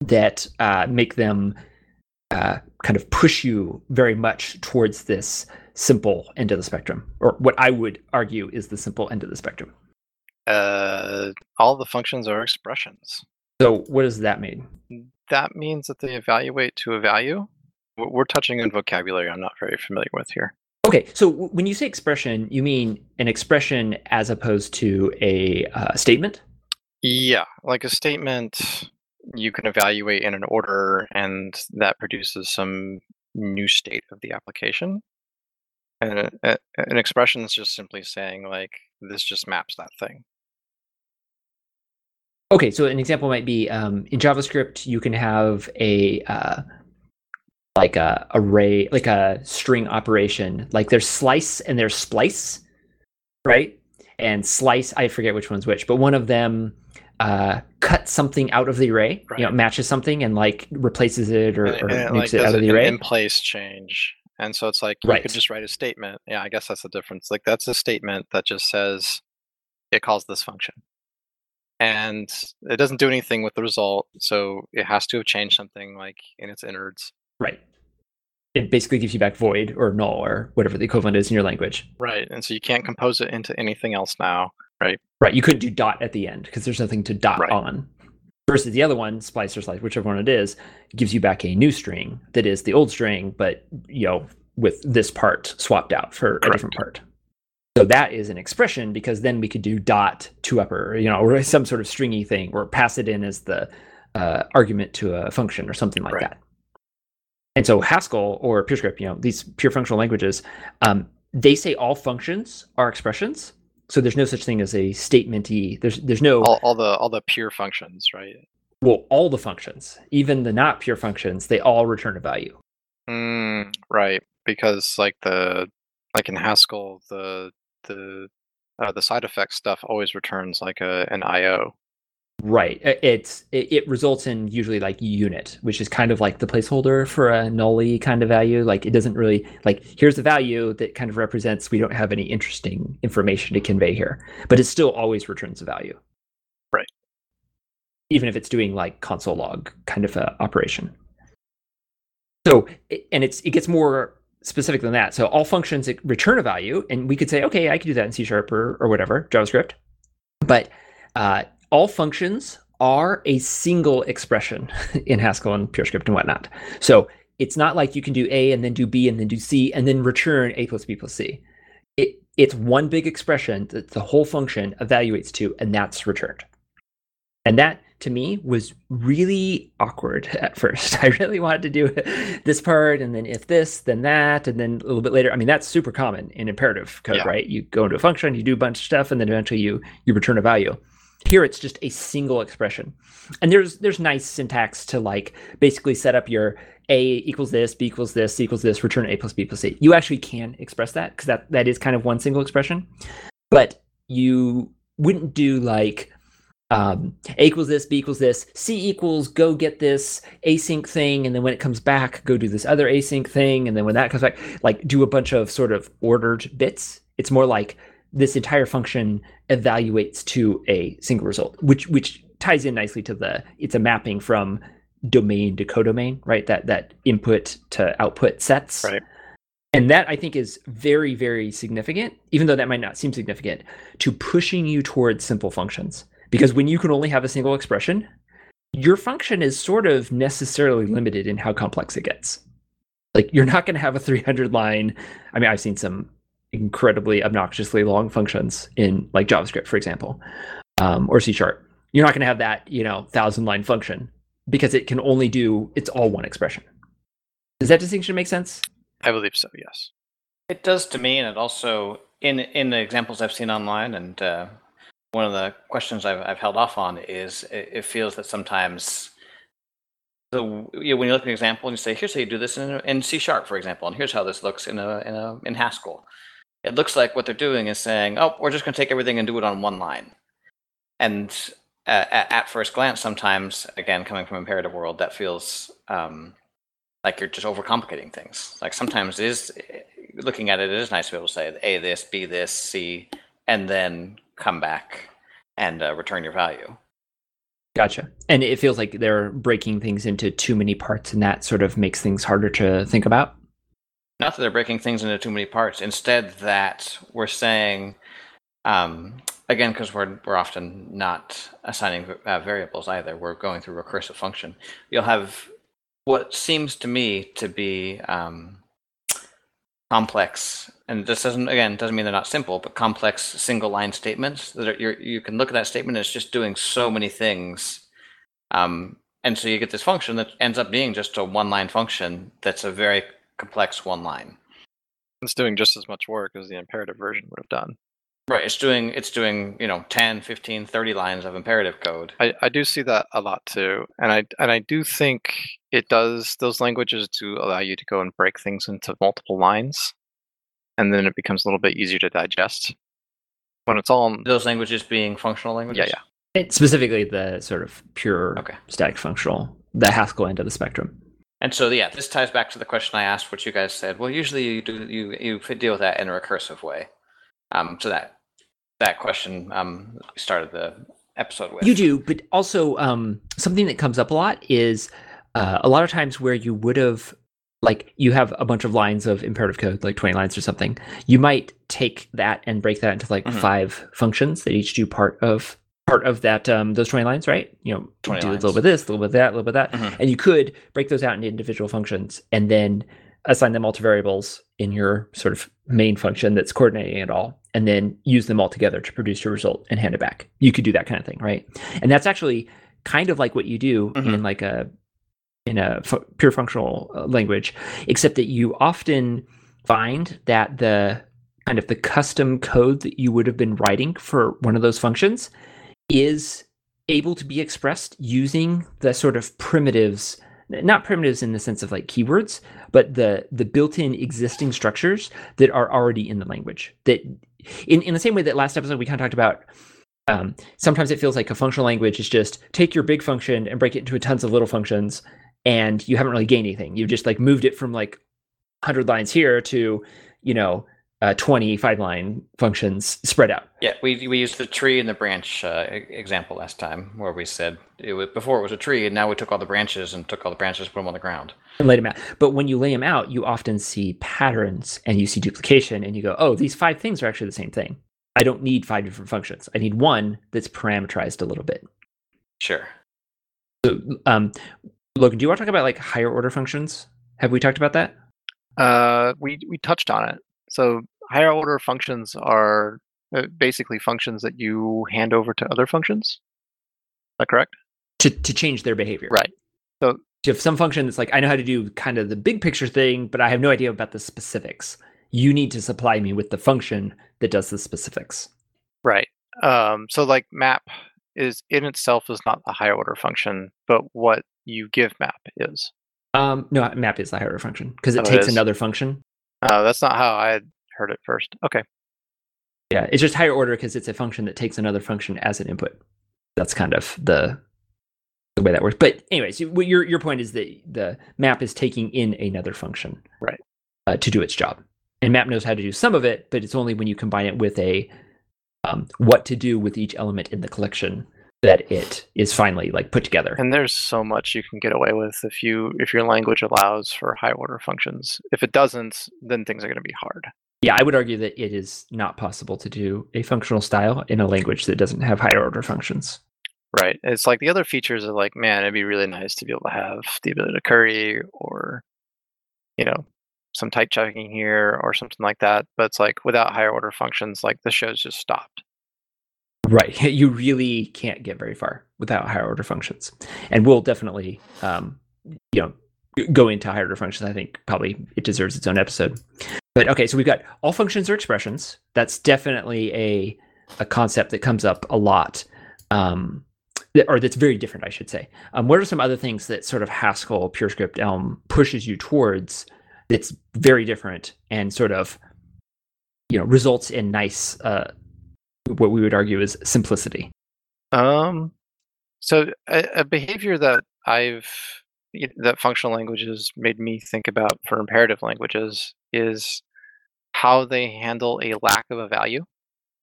that uh, make them uh, kind of push you very much towards this simple end of the spectrum, or what I would argue is the simple end of the spectrum? Uh, all the functions are expressions. So, what does that mean? That means that they evaluate to a value. We're touching on vocabulary I'm not very familiar with here. Okay, so when you say expression, you mean an expression as opposed to a uh, statement? Yeah, like a statement you can evaluate in an order and that produces some new state of the application. And a, a, an expression is just simply saying, like, this just maps that thing. Okay, so an example might be um, in JavaScript, you can have a uh, like a array, like a string operation. Like there's slice and there's splice, right? And slice, I forget which one's which, but one of them uh, cuts something out of the array, you know, Right. matches something and like replaces it or, and, or and it, makes like it out of the array. in place change and so it's like you Right. could just write a statement yeah i guess that's the difference like that's a statement that just says it calls this function and it doesn't do anything with the result so it has to have changed something like in its innards Right. It basically gives you back void or null or whatever the equivalent is in your language. right and so you can't compose it into anything else now Right. Right. You couldn't do dot at the end because there's nothing to dot Right. on. Versus the other one, splice or slice, whichever one it is, gives you back a new string that is the old string, but you know, with this part swapped out for a different part. So that is an expression because then we could do dot to upper, you know, or some sort of stringy thing, or pass it in as the uh, argument to a function or something like Right. that. And so Haskell or PureScript, you know, these pure functional languages, um, they say all functions are expressions. So there's no such thing as a statementy. There's there's no all, all the all the pure functions right well all the functions, even the not pure functions, they all return a value. mm, right because like the like in haskell the the uh, the side effect stuff always returns like a an io Right. It's it, it results in usually like unit, which is kind of like the placeholder for a nully kind of value. Like it doesn't really like here's the value that kind of represents we don't have any interesting information to convey here, but it still always returns a value. Right. Even if it's doing like console log kind of a operation. So and it's it gets more specific than that. So all functions return a value, and we could say, okay, I could do that in C sharp or, or whatever, JavaScript. But uh, all functions are a single expression (laughs) in Haskell and PureScript and whatnot. So it's not like you can do A and then do B and then do C and then return A plus B plus C. It, it's one big expression that the whole function evaluates to, and that's returned. And that to me was really awkward (laughs) at first. I really wanted to do (laughs) this part, and then if this, then that, and then a little bit later. I mean, that's super common in imperative code, Yeah. right? You go into a function, you do a bunch of stuff, and then eventually you you return a value. Here it's just a single expression. And there's there's nice syntax to like basically set up your a equals this, b equals this, c equals this, return a plus b plus c. You actually can express that because that that is kind of one single expression. But you wouldn't do like um, a equals this, b equals this, c equals go get this async thing, and then when it comes back, go do this other async thing, and then when that comes back, like do a bunch of sort of ordered bits. It's more like this entire function evaluates to a single result, which which ties in nicely to the it's a mapping from domain to codomain, right? That that input to output sets. Right. And that I think is very, very significant, even though that might not seem significant, to pushing you towards simple functions. Because when you can only have a single expression, your function is sort of necessarily limited in how complex it gets. Like you're not going to have a 300 line. I mean, I've seen some incredibly obnoxiously long functions in like JavaScript, for example, um, or C sharp. You're not going to have that, you know, thousand line function because it can only do it's all one expression. Does that distinction make sense? i believe so yes It does to me, and it also in in the examples I've seen online, and uh, one of the questions I've I've held off on is it, it feels that sometimes the you know, when you look at an example and you say, here's how you do this in, in C sharp, for example, and here's how this looks in a in a in Haskell. It looks like what they're doing is saying, oh, we're just going to take everything and do it on one line. And uh, at, first glance, sometimes, again, coming from imperative world, that feels um, like you're just overcomplicating things. Like sometimes it is looking at it, it is nice to be able to say A this, B this, C, and then come back and uh, return your value. Gotcha. And it feels like they're breaking things into too many parts, and that sort of makes things harder to think about. Not that they're breaking things into too many parts. Instead, that we're saying, um, again, because we're we're often not assigning uh, variables either. We're going through recursive function. You'll have what seems to me to be um, complex, and this doesn't again doesn't mean they're not simple, but complex single line statements that are, you can look at that statement as just doing so many things. Um, and so you get this function that ends up being just a one line function that's a very complex one line. it's doing just as much work as the imperative version would have done Right. It's doing it's doing, you know, 10, 15, 30 lines of imperative code. I, I do see that a lot too, and I and I do think it does. Those languages do allow you to go and break things into multiple lines, and then it becomes a little bit easier to digest when it's all. Those languages being functional languages. Yeah, yeah. It, specifically, the sort of pure Okay. static functional, the Haskell end of the spectrum. And so, yeah, this ties back to the question I asked, which you guys said. Well, usually you do you you deal with that in a recursive way. Um, so that that question um started the episode with. You do, but also um, something that comes up a lot is uh, a lot of times where you would have like you have a bunch of lines of imperative code, like twenty lines or something. You might take that and break that into like Mhm. five functions that each do part of part of that um, those twenty lines, right? You know, 20 do a little bit of this, a little bit of that, a little bit of that, Mhm. and you could break those out into individual functions and then assign them all to variables in your sort of main function that's coordinating it all and then use them all together to produce your result and hand it back you could do that kind of thing right and that's actually kind of like what you do Mhm. in like a in a pure functional uh, language except that you often find that the kind of the custom code that you would have been writing for one of those functions is able to be expressed using the sort of primitives not primitives in the sense of like keywords but the the built-in existing structures that are already in the language. That in, in the same way that last episode we kind of talked about um, sometimes it feels like a functional language is just take your big function and break it into tons of little functions and you haven't really gained anything. You've just like moved it from like 100 lines here to you know uh, 20 five line functions spread out Yeah, we we used the tree and the branch uh, example last time, where we said it was before it was a tree, and now we took all the branches and took all the branches, put them on the ground. and lay them out. But when you lay them out, you often see patterns and you see duplication, and you go, "Oh, these five things are actually the same thing. I don't need five different functions. I need one that's parameterized a little bit." Sure. So, um, Logan, do you want to talk about like higher order functions? Have we talked about that? Uh, we we touched on it. So higher order functions are uh, basically functions that you hand over to other functions. Is that correct? To to change their behavior, Right. So You have some function that's like, I know how to do kind of the big picture thing, but I have no idea about the specifics. You need to supply me with the function that does the specifics. right. Um, so like map is in itself is not a higher order function, but what you give map is. Um, no, map is the higher order function because it Oh, takes is. another function Uh, that's not how I had heard it first. Okay. Yeah, it's just higher order because it's a function that takes another function as an input. That's kind of the the way that works. But anyways, your your point is that the map is taking in another function, Right. uh, to do its job. And map knows how to do some of it, but it's only when you combine it with a um, what to do with each element in the collection that it is finally like put together. And there's so much you can get away with if you if your language allows for high order functions. If it doesn't, then things are going to be hard. Yeah, I would argue that it is not possible to do a functional style in a language that doesn't have higher order functions. Right. It's like the other features are like, man, it'd be really nice to be able to have the ability to curry or, you know, some type checking here or something like that. But it's like without higher order functions, like the show's just stopped. Right. (laughs) You really can't get very far without higher order functions. And we'll definitely, um, you know, go into higher order functions. I think probably it deserves its own episode. But okay, so we've got all functions are expressions. That's definitely a a concept that comes up a lot, um, or that's very different, I should say. Um, what are some other things that sort of Haskell PureScript Elm pushes you towards? That's very different and sort of, you know, results in nice uh, what we would argue is simplicity. Um, so a, a behavior that I've that functional languages made me think about for imperative languages is how they handle a lack of a value.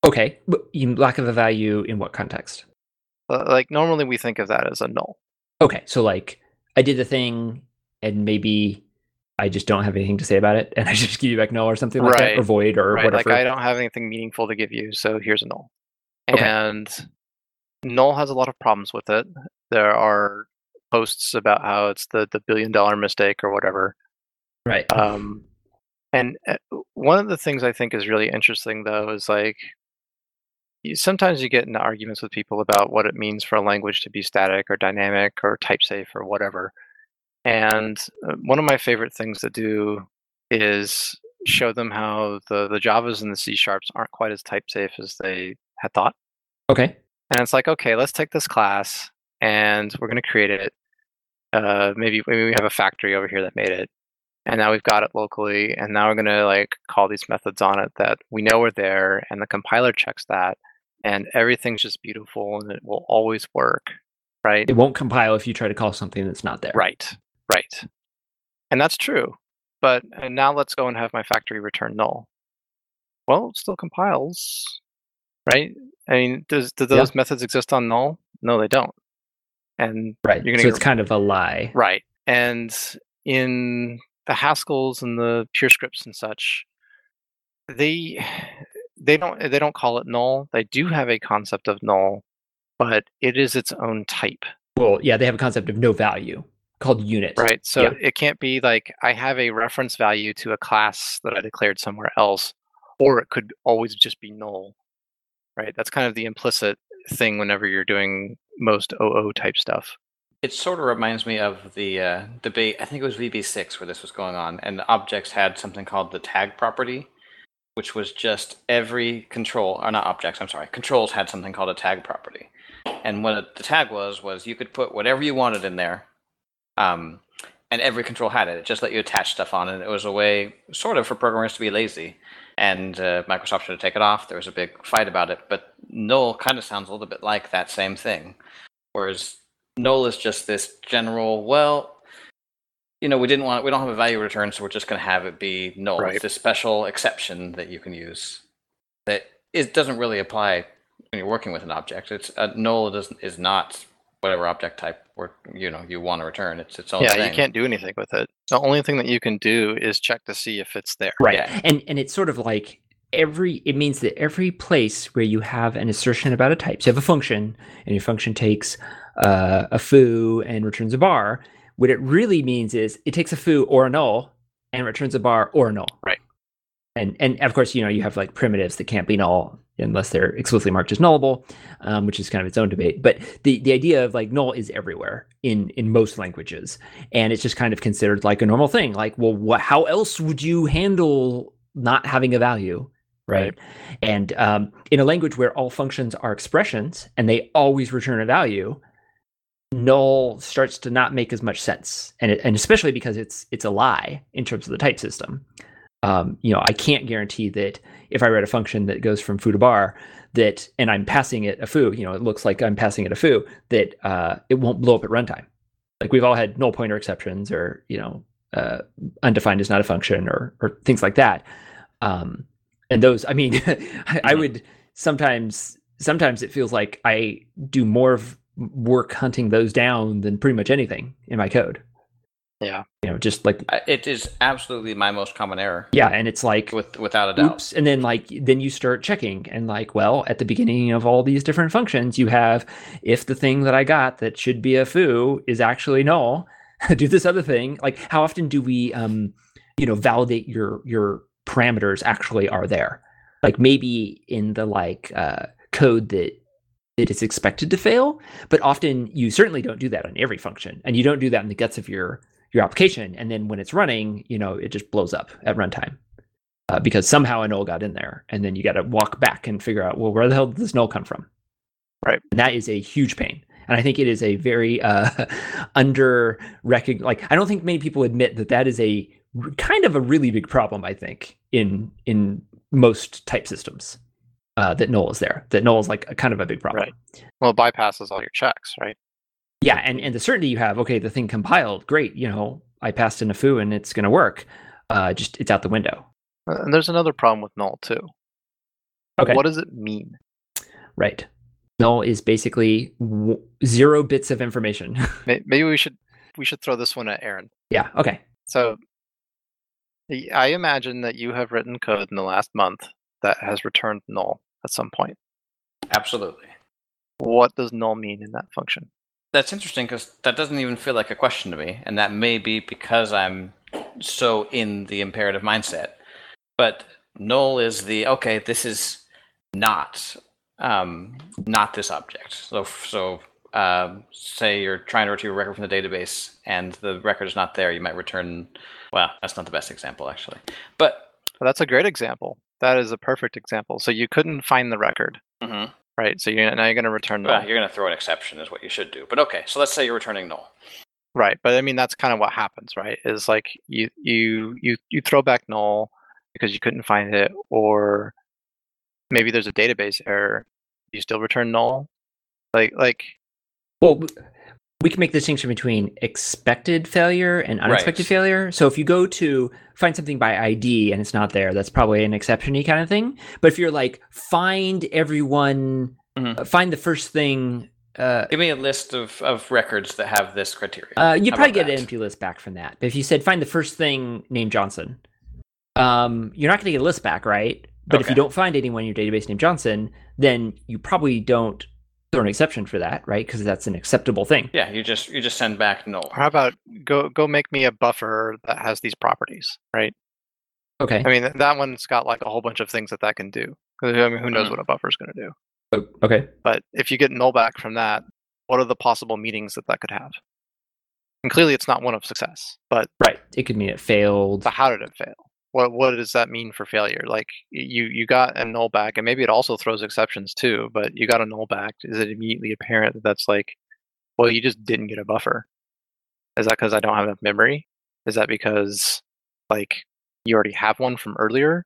Okay, you lack of a value in what context? Uh, like normally we think of that as a null. Okay, so like I did the thing, and maybe I just don't have anything to say about it, and (laughs) I just give you back null or something like that, or void or right? whatever. Like I don't have anything meaningful to give you, so here's a null. Okay. And null has a lot of problems with it. There are posts about how it's the the billion dollar mistake or whatever. right. Um, and uh, one of the things I think is really interesting, though, is like you, sometimes you get into arguments with people about what it means for a language to be static or dynamic or type safe or whatever. And uh, one of my favorite things to do is show them how the the Javas and the C sharps aren't quite as type safe as they had thought. okay. And it's like, okay, let's take this class and we're going to create it. Uh, maybe maybe we have a factory over here that made it, and now we've got it locally, and now we're going to like call these methods on it that we know are there, and the compiler checks that, and everything's just beautiful and it will always work, right? It won't compile if you try to call something that's not there. Right, right. And that's true. But and now let's go and have my factory return null. Well, it still compiles, right? I mean, does do Yeah. those methods exist on null? No, they don't. And Right. You're gonna so it's kind of a lie. Right. And in the Haskells and the PureScripts and such, they they don't they don't call it null. They do have a concept of null, but it is its own type. Well, yeah, they have a concept of no value called unit. Right. So Yeah. it can't be like I have a reference value to a class that I declared somewhere else, or it could always just be null. Right. That's kind of the implicit thing whenever you're doing most OO type stuff. It sort of reminds me of the uh, debate. I think it was VB6 where this was going on, and objects had something called the tag property, which was just every control, or not objects. I'm sorry, controls had something called a tag property, and what the tag was was you could put whatever you wanted in there, um, and every control had it. It just let you attach stuff on, and it was a way, sort of, for programmers to be lazy. And uh, Microsoft should have taken it off. There was a big fight about it, but null kind of sounds a little bit like that same thing. Whereas null is just this general, well, you know, we didn't want, we don't have a value return, so we're just going to have it be null. Right. It's this special exception that you can use that it doesn't really apply when you're working with an object. It's a null doesn't is not whatever object type or you know you want to return. It's its own yeah, thing. you can't do anything with it. The only thing that you can do is check to see if it's there. Right. Yeah. And and it's sort of like every it means that every place where you have an assertion about a type, so you have a function and your function takes uh, a foo and returns a bar, what it really means is it takes a foo or a null and returns a bar or a null. Right. And and of course, you know, you have like primitives that can't be null unless they're explicitly marked as nullable, um, which is kind of its own debate. But the, the idea of like null is everywhere in in most languages. And it's just kind of considered like a normal thing. Like well what how else would you handle not having a value right, and um, in a language where all functions are expressions and they always return a value null starts to not make as much sense. And it, and especially because it's it's a lie in terms of the type system um, you know i can't guarantee that if i write a function that goes from foo to bar that and i'm passing it a foo you know it looks like i'm passing it a foo that uh, it won't blow up at runtime. Like we've all had null pointer exceptions or you know uh, undefined is not a function or or things like that. Um, and those i mean (laughs) I, I would sometimes sometimes it feels like i do more of work hunting those down than pretty much anything in my code Yeah. you know just like It is absolutely my most common error, yeah and it's like with without a doubt. oops and then like then you start checking and like well at the beginning of all these different functions you have if the thing that i got that should be a foo is actually null (laughs) do this other thing like how often do we um you know validate your your parameters actually are there like maybe in the like uh code that it is expected to fail but often you certainly don't do that on every function and you don't do that in the guts of your your application and then when it's running you know it just blows up at runtime uh, because somehow a null got in there and then you got to walk back and figure out well where the hell did this null come from Right. and that is a huge pain and i think it is a very uh (laughs) under recognized, like i don't think many people admit that that is a kind of a really big problem i think in in most type systems uh that null is there that null is like a kind of a big problem Right. Well, it bypasses all your checks, right? Yeah and and the certainty you have okay the thing compiled great you know i passed in a foo and it's going to work uh just it's out the window Uh, And there's another problem with null too. okay What does it mean? Right. Null is basically w- zero bits of information. (laughs) Maybe we should we should throw this one at Aaron. yeah. Okay. So i imagine that you have written code in the last month that has returned null at some point. Absolutely. What does null mean in that function? That's interesting because that doesn't even feel like a question to me, and that may be because I'm so in the imperative mindset. But null is the okay. This is not um, not this object. So so um, say you're trying to retrieve a record from the database, and the record is not there. You might return. Well, that's not the best example actually, but Well, that's a great example. That is a perfect example. So you couldn't find the record, mhm. Right? So you're, now you're going to return null. well, you're going to throw an exception, is what you should do. But okay, so let's say you're returning null. Right, but I mean that's kind of what happens, right? Is like you you you you throw back null because you couldn't find it, or maybe there's a database error, you still return null? Like like Well, w- we can make the distinction between expected failure and unexpected Right. failure. So if you go to find something by ID and it's not there, that's probably an exception-y kind of thing. But if you're like find everyone, Mhm. uh, find the first thing, uh, Give me a list of, of records that have this criteria. uh, you'd How probably get an empty list back from that. But if you said find the first thing named Johnson, um, you're not going to get a list back, right? But if you don't find anyone in your database named Johnson, then you probably don't throw an exception for that, right? Because that's an acceptable thing. yeah, you just you just send back null. or how about go go make me a buffer that has these properties, right? Okay. I mean, that one's got like a whole bunch of things that that can do. 'Cause, I mean, who knows Mhm. what a buffer is going to do? O- Okay. But if you get null back from that, what are the possible meanings that that could have? And clearly, it's not one of success. But Right. It could mean it failed. but how did it fail? What what does that mean for failure? Like you you got a null back, and maybe it also throws exceptions too. But you got a null back. Is it immediately apparent that that's like, well, you just didn't get a buffer? Is that because I don't have enough memory? Is that because like you already have one from earlier?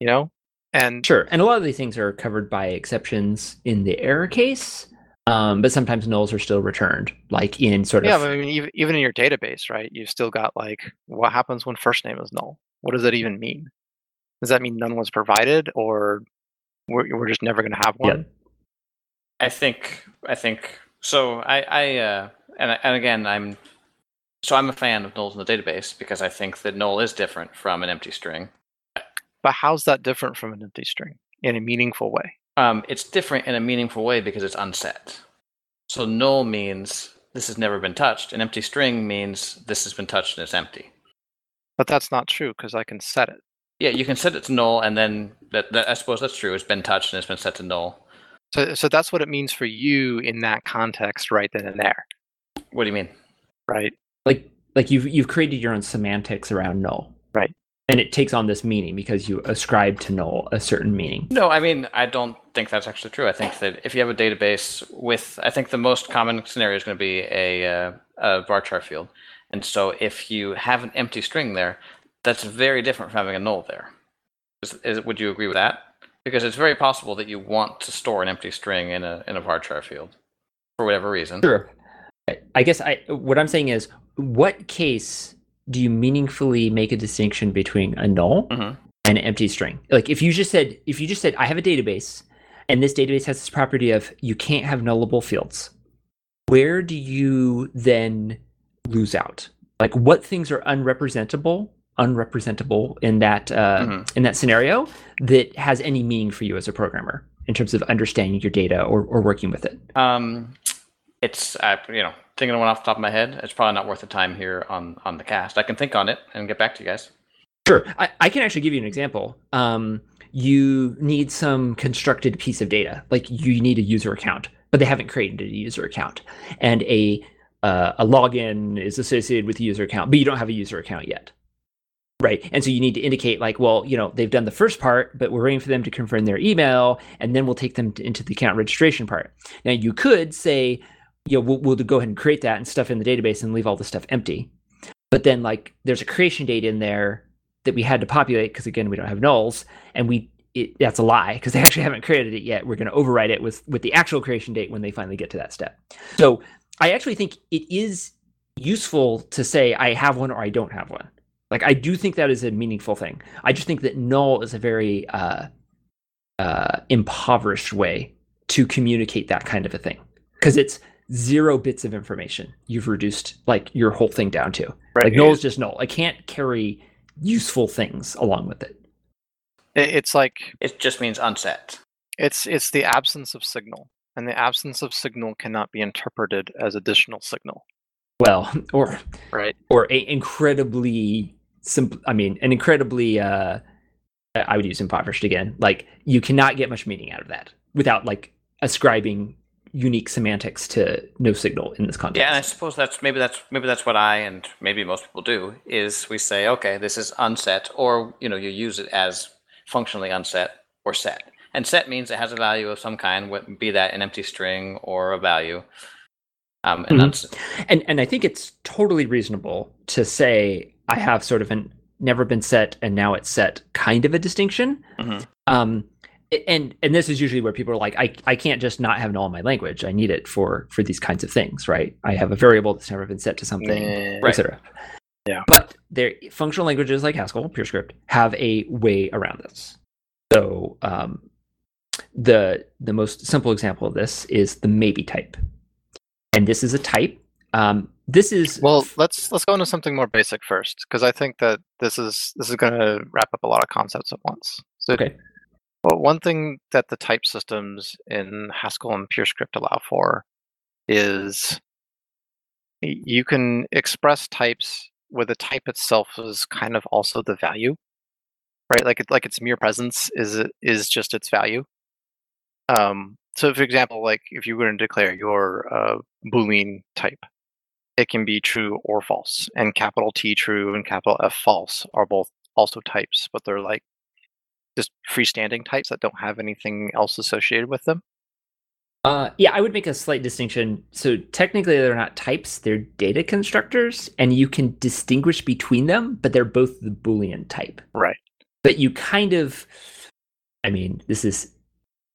You know, and Sure. And a lot of these things are covered by exceptions in the error case. Um, but sometimes nulls are still returned, like in sort of Yeah, but I mean, even even in your database, right? You've still got like, what happens when first name is null? What does that even mean? Does that mean none was provided, or we're, we're just never going to have Yeah. one? I think I think so. I I uh, and and again I'm so I'm a fan of nulls in the database because I think that null is different from an empty string. But how's that different from an empty string in a meaningful way? Um, it's different in a meaningful way because it's unset. So null means this has never been touched. An empty string means this has been touched and it's empty. But that's not true because I can set it. Yeah, you can set it to null, and then that, that I suppose that's true. It's been touched and it's been set to null. So, so that's what it means for you in that context, right then and there, What do you mean? right? like like you've you've created your own semantics around null. Right. And it takes on this meaning because you ascribe to null a certain meaning. No, I mean I don't think that's actually true. I think that if you have a database with, I think the most common scenario is going to be a, uh, a varchar field, and so if you have an empty string there, that's very different from having a null there. Is, is, would you agree with that? Because it's very possible that you want to store an empty string in a in a varchar field for whatever reason. Sure. I- guess I what I'm saying is what case do you meaningfully make a distinction between a null Mhm. and an empty string? Like if you just said if you just said I have a database and this database has this property of you can't have nullable fields. Where do you then lose out? Like what things are unrepresentable, unrepresentable in that uh, Mhm. in that scenario that has any meaning for you as a programmer in terms of understanding your data or, or working with it? Um, it's uh, you know thinking of one off the top of my head. It's probably not worth the time here on on the cast. I can think on it and get back to you guys. Sure. I, I can actually give you an example. Um, you need some constructed piece of data, like you need a user account, but they haven't created a user account, and a uh, a login is associated with a user account, but you don't have a user account yet, right? And so you need to indicate, like, well, you know, they've done the first part, but we're waiting for them to confirm their email, and then we'll take them to, into the account registration part. Now, you could say, you know, we'll, we'll go ahead and create that and stuff in the database and leave all the stuff empty, but then like there's a creation date in there that we had to populate because again we don't have nulls and we it, that's a lie because they (laughs) actually haven't created it yet we're going to override it with with the actual creation date when they finally get to that step so i actually think it is useful to say i have one or i don't have one. Like i do think that is a meaningful thing. I just think that null is a very uh uh impoverished way to communicate that kind of a thing. Because it's zero bits of information you've reduced like your whole thing down to. Like null is just null. I can't carry useful things along with it. It- It's like It just means unset. it's it's the absence of signal, and the absence of signal cannot be interpreted as additional signal, Well, (laughs) or right? or a incredibly simple. I mean, an incredibly. uh I would use impoverished again. Like you cannot get much meaning out of that without like ascribing unique semantics to no signal in this context. Yeah, and I suppose that's maybe that's maybe that's what I and maybe most people do is we say, okay, this is unset, or you know, you use it as functionally unset or set. And set means it has a value of some kind, be that an empty string or a value. Um, and Mhm. unset. and and I think it's totally reasonable to say I have sort of an never been set and now it's set kind of a distinction. Mhm. Um, and and this is usually where people are like, I, I can't just not have null in my language. I need it for for these kinds of things, right? I have a variable that's never been set to something, Right. etc. Yeah. But their functional languages like Haskell, PureScript, have a way around this. So um, the the most simple example of this is the maybe type, and this is a type. Um, this is Well, let's let's go into something more basic first, because I think that this is this is going to wrap up a lot of concepts at once. So, okay. well, one thing that the type systems in Haskell and PureScript allow for is you can express types where the type itself is kind of also the value, right? Like it, like its mere presence is is just its value. Um, so, for example, like if you were to declare your uh, Boolean type, it can be true or false, and capital T true and capital F false are both also types, but they're like just freestanding types that don't have anything else associated with them. Uh, yeah, I would make a slight distinction. So technically, they're not types; they're data constructors, and you can distinguish between them, but they're both the Boolean type. Right. But you kind of, I mean, this is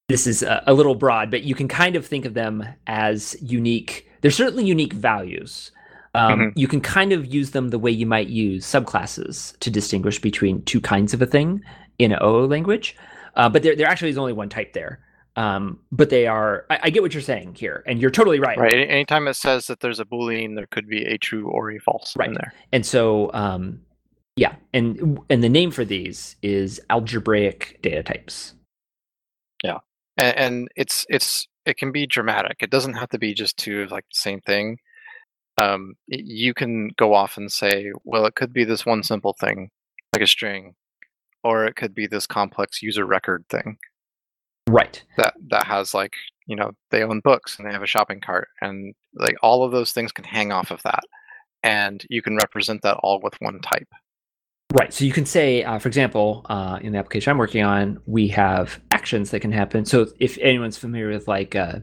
this is a, a little broad, but you can kind of think of them as unique. They're certainly unique values. Um, Mhm. You can kind of use them the way you might use subclasses to distinguish between two kinds of a thing in an OO language. Uh, but there, there actually is only one type there. Um, but they are. I, I get what you're saying here, and you're totally right. Right. Anytime it says that there's a Boolean, there could be a true or a false Right. in there. And so, um, yeah, and and the name for these is algebraic data types. And, and it's it's it can be dramatic. It doesn't have to be just two of like the same thing. Um, you can go off and say, well, it could be this one simple thing, like a string, or it could be this complex user record thing Right. that that has like you know they own books and they have a shopping cart, and like all of those things can hang off of that, and you can represent that all with one type. Right. So you can say, uh, for example, uh, in the application I'm working on, we have actions that can happen. So if anyone's familiar with like uh,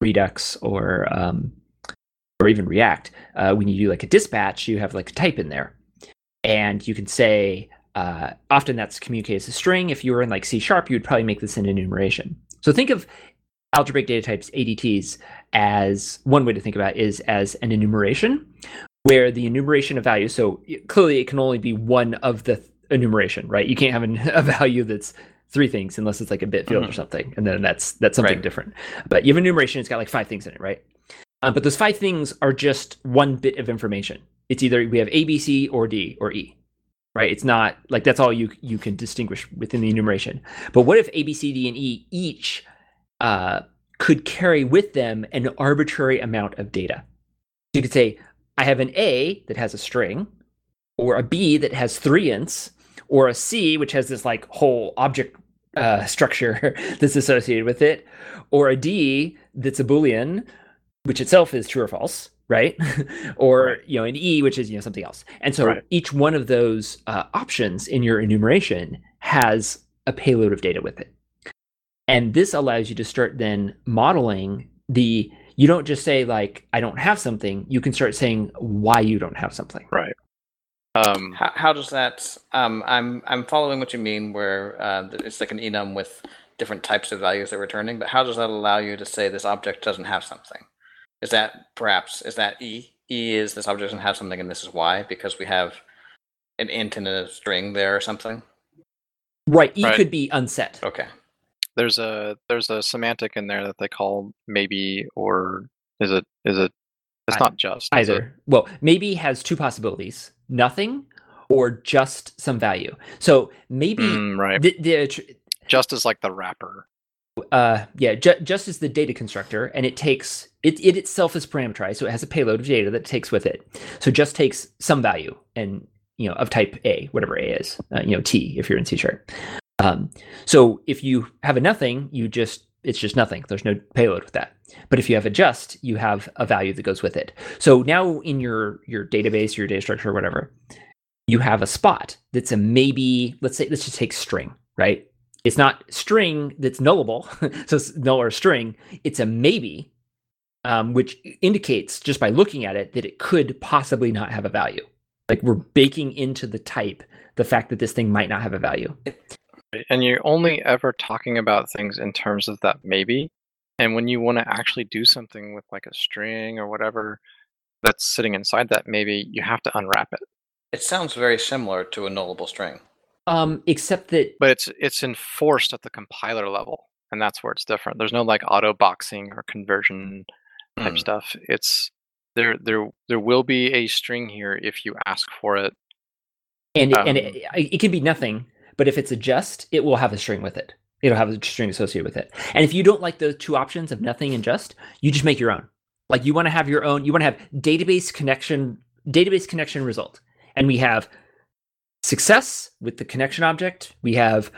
Redux or um, or even React, uh, when you do like a dispatch, you have like a type in there, and you can say uh, often that's communicated as a string. If you were in like C sharp, you would probably make this an enumeration. So think of algebraic data types ADTs as one way to think about is as an enumeration where the enumeration of values so clearly it can only be one of the th- enumeration right you can't have an, (laughs) a value that's three things unless it's like a bit field or Mhm. something and then that's that's something Right. different. But you have enumeration it's got like five things in it right? Um, but those five things are just one bit of information. It's either we have a b c or d or e right? It's not like that's all you you can distinguish within the enumeration. But what if a b c d and e each uh, could carry with them an arbitrary amount of data? So you could say I have an A that has a string, or a B that has three ints, or a C which has this like whole object uh, structure (laughs) that's associated with it, or a D that's a boolean, which itself is true or false, right? (laughs) or Right. you know an E which is you know something else. And so Right. each one of those uh, options in your enumeration has a payload of data with it, and this allows you to start then modeling the you don't just say like i don't have something you can start saying why you don't have something Um, How, how does that? Um, I'm I'm following what you mean, where uh, it's like an enum with different types of values they're returning. But how does that allow you to say this object doesn't have something? Is that perhaps is that e? E is this object doesn't have something, and this is why because we have an int and a string there or something. right e Right. could be unset Okay. there's a there's a semantic in there that they call maybe or is it is it it's I- not just is it? either well maybe has two possibilities nothing or just some value. So maybe Mm, right. the, the tr- just as like the wrapper. Uh yeah ju- just as the data constructor and it takes it, it itself is parameterized so it has a payload of data that it takes with it. So just takes some value and you know of type a whatever a is uh, you know t if you're in c sharp. Um, so if you have a nothing you just it's just nothing. There's no payload with that. But if you have a just you have a value that goes with it. So now in your your database your data structure whatever you have a spot that's a maybe let's say let's just take string right? It's not string that's nullable (laughs) so it's null or string. It's a maybe um, which indicates just by looking at it that it could possibly not have a value. Like we're baking into the type the fact that this thing might not have a value And you're only ever talking about things in terms of that maybe. And when you want to actually do something with like a string or whatever that's sitting inside that maybe, you have to unwrap it. It sounds very similar to a nullable string. Um, except that But it's it's enforced at the compiler level, and that's where it's different. There's no like auto boxing or conversion type Hmm. stuff. It's there there there will be a string here if you ask for it. and it, and Um, it, it can be nothing, but if it's a just, it will have a string with it. It'll have a string associated with it. And if you don't like those two options of nothing and just, you just make your own. Like you want to have your own. You want to have database connection, database connection result, and we have success with the connection object. We have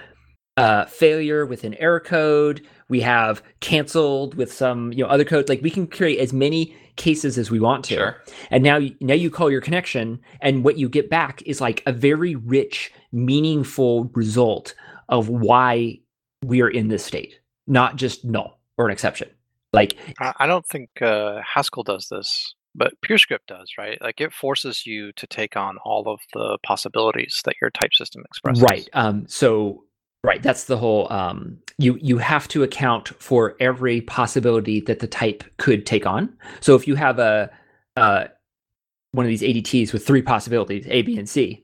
uh, failure with an error code. We have canceled with some you know other code. Like we can create as many cases as we want to Sure. and now you- now you call your connection and what you get back is like a very rich meaningful result of why we are in this state not just null or an exception like I, don't think uh, Haskell does this, but PureScript does, right? Like it forces you to take on all of the possibilities that your type system expresses. right um so right that's the whole um you you have to account for every possibility that the type could take on so if you have a uh one of these adts with three possibilities a b and c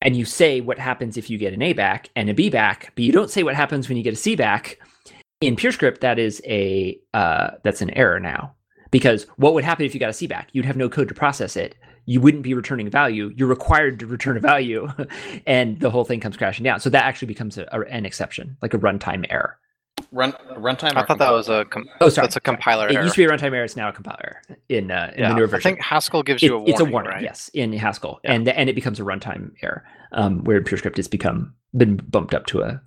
and you say what happens if you get an a back and a b back but you don't say what happens when you get a c back in PureScript, that is a uh, that's an error now because what would happen if you got a C back? You'd have no code to process it. You wouldn't be returning a value. You're required to return a value, (laughs) and the whole thing comes crashing down. So that actually becomes a, a- an exception, like a runtime error. Run runtime. I or thought that was a com- Oh, sorry, that's a compiler It error. used to be a runtime error. It's now a compiler in uh, in yeah, the newer version. I think Haskell gives It- you a warning. it's a warning, right? yes, in Haskell, Yeah. and and it becomes a runtime error, um, where in PureScript has become been bumped up to a,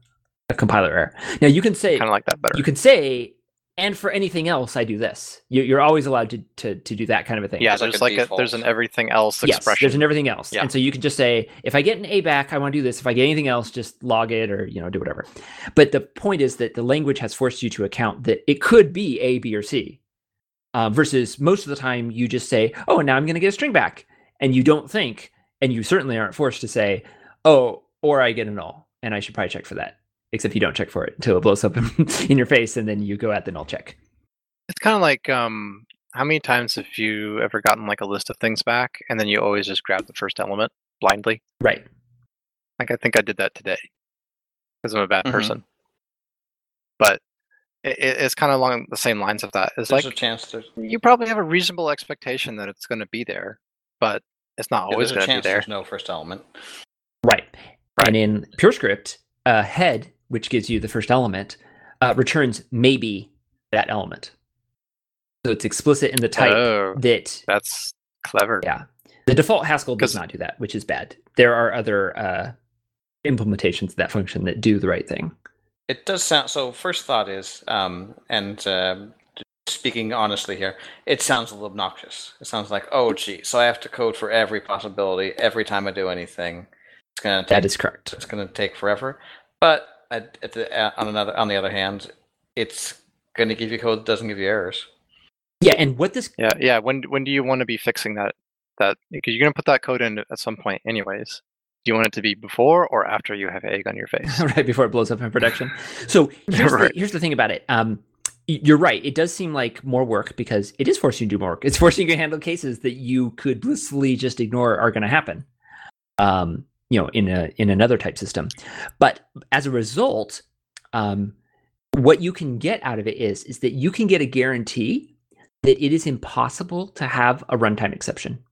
a compiler error. Now you can say Kind of like that better. you can say, and for anything else, I do this. You, you're always allowed to, to to do that kind of a thing. yeah, It's like there's a like a, there's an everything else yes, expression. there's an everything else, Yeah. and so you can just say, if I get an A back, I want to do this. If I get anything else, just log it or you know do whatever. But the point is that the language has forced you to account that it could be A, B, or C, uh, versus most of the time you just say, oh, now I'm going to get a string back, and you don't think, and you certainly aren't forced to say, oh, or I get a null, and I should probably check for that. Except you don't check for it until it blows up in (laughs) your face, and then you go at the null check. It's kind of like um, how many times have you ever gotten like a list of things back, and then you always just grab the first element blindly? Right. Like I think I did that today because I'm a bad Mhm. person. But it, it- it's kind of along the same lines of that. It's There's like a chance to. you probably have a reasonable expectation that it's going to be there, but it's not always there's a going to be chance there. there's no first element. Right. Right. And in PureScript, uh, head, which gives you the first element, uh, returns maybe that element. So it's explicit in the type Oh, that that's clever. yeah. The default Haskell does not do that, which is bad. There are other uh, implementations of that function that do the right thing. It does sound so. First thought is, um, and um speaking honestly here, it sounds a little obnoxious. It sounds like, oh, gee, so I have to code for every possibility every time I do anything. It's gonna take, That is correct. it's gonna take forever. But at, at the, uh, on another on the other hand, it's gonna give you code that doesn't give you errors. Yeah, and what this Yeah, yeah. When when do you want to be fixing that? That because you're going to put that code in at some point, anyways. Do you want it to be before or after you have egg on your face? (laughs) right before it blows up in production. So (laughs) here's, Right. the, here's the thing about it. Um, you're right. It does seem like more work because it is forcing you to do more work. It's forcing you to handle cases that you could blissfully just ignore are going to happen. Um, you know, in a in another type system, but as a result, um, what you can get out of it is is that you can get a guarantee that it is impossible to have a runtime exception.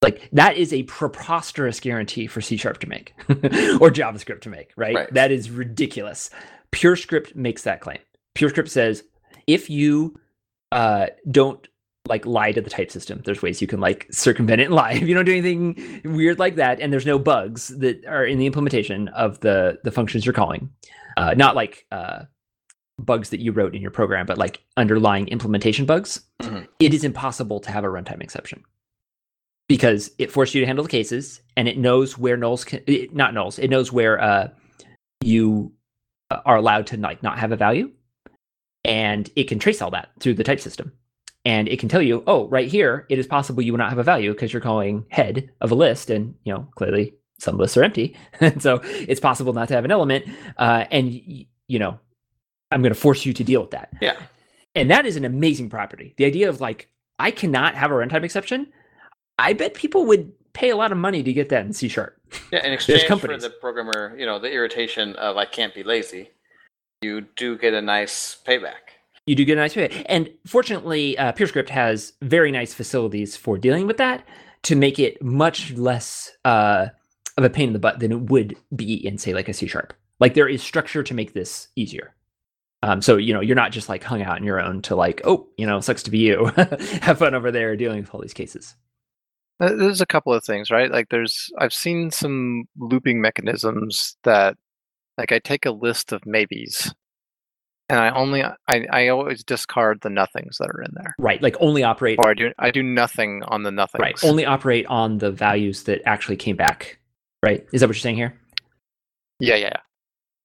Like that is a preposterous guarantee for C sharp to make (laughs) or JavaScript to make, right? Right. That is ridiculous. PureScript makes that claim. PureScript says if you uh, don't like lie to the type system, there's ways you can like circumvent it and lie. (laughs) If you don't do anything weird like that, and there's no bugs that are in the implementation of the the functions you're calling, uh, not like uh, bugs that you wrote in your program, but like underlying implementation bugs, Mhm. it is impossible to have a runtime exception because it forced you to handle the cases and it knows where nulls can it, not nulls it knows where uh, you uh, are allowed to like not have a value and it can trace all that through the type system and it can tell you oh right here it is possible you will not have a value because you're calling head of a list and you know clearly some lists are empty, (laughs) and so it's possible not to have an element. Uh, and you know, I'm going to force you to deal with that. Yeah. And that is an amazing property. The idea of like I cannot have a runtime exception. I bet people would pay a lot of money to get that in C sharp. Yeah, in (laughs) exchange for the programmer, you know, the irritation of I can't be lazy, you do get a nice payback. You do get a nice fit. And fortunately, uh, PureScript has very nice facilities for dealing with that to make it much less uh, of a pain in the butt than it would be in, say, like a C sharp. Like there is structure to make this easier. Um, so you know you're not just like hung out on your own to like oh you know sucks to be you (laughs) have fun over there dealing with all these cases. Uh, There's a couple of things, right? Like there's I've seen some looping mechanisms that like I take a list of maybes and I only I, I always discard the nothings that are in there. Right, like only operate Or I do I do nothing on the nothings. right only operate on the values that actually came back. Right, is that what you're saying here? Yeah, yeah. yeah.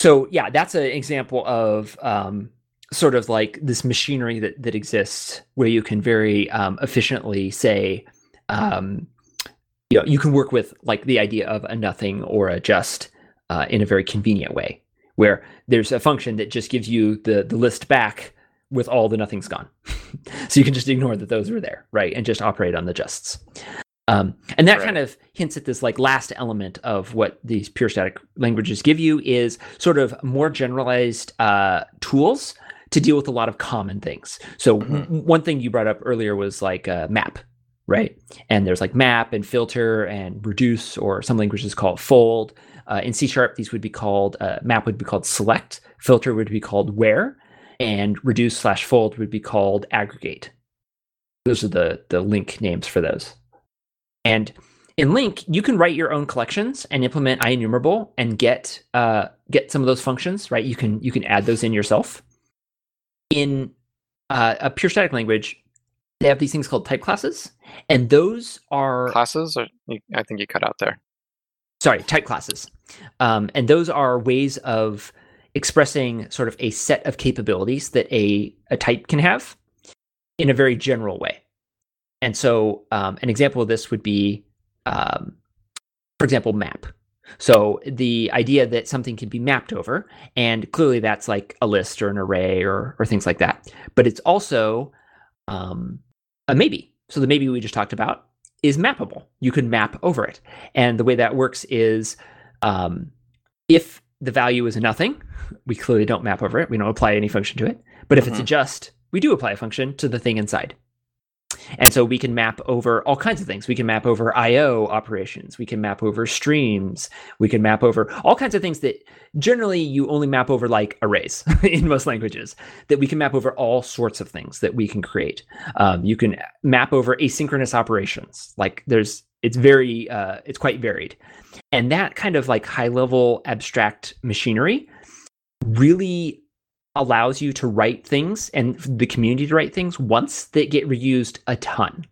So yeah, that's an example of um, sort of like this machinery that that exists where you can very um, efficiently say, um, you know, you can work with like the idea of a nothing or a just uh, in a very convenient way, where there's a function that just gives you the the list back with all the nothings gone, (laughs) so you can just ignore that those were there, right, and just operate on the justs. Um, and that Right. kind of hints at this like last element of what these pure static languages give you is sort of more generalized uh, tools to deal with a lot of common things. So Mhm. one thing you brought up earlier was like uh, map, right? And there's like map and filter and reduce, or some languages call it fold. Uh, in C sharp, these would be called uh, map would be called select, filter would be called where, and reduce slash fold would be called aggregate. Those are the the LINQ names for those. And in LINQ, you can write your own collections and implement IEnumerable and get uh, get some of those functions. Right, you can you can add those in yourself. In uh, a pure static language, they have these things called type classes, and those are Classes or I think you cut out there. Sorry type classes, um, and those are ways of expressing sort of a set of capabilities that a a type can have in a very general way. And so, um, an example of this would be, um, for example, map. So the idea that something can be mapped over, and clearly that's like a list or an array or or things like that. But it's also um, a maybe. So the maybe we just talked about is mappable. You can map over it, and the way that works is um, if the value is a nothing, we clearly don't map over it. We don't apply any function to it. But if it's a Mhm. just, we do apply a function to the thing inside. And so we can map over all kinds of things. We can map over IO operations. We can map over streams. We can map over all kinds of things that generally you only map over like arrays (laughs) in most languages. That we can map over all sorts of things that we can create. Um, you can map over asynchronous operations. Like there's, it's very, uh, it's quite varied. And that kind of like high level abstract machinery really allows you to write things and the community to write things once that get reused a ton.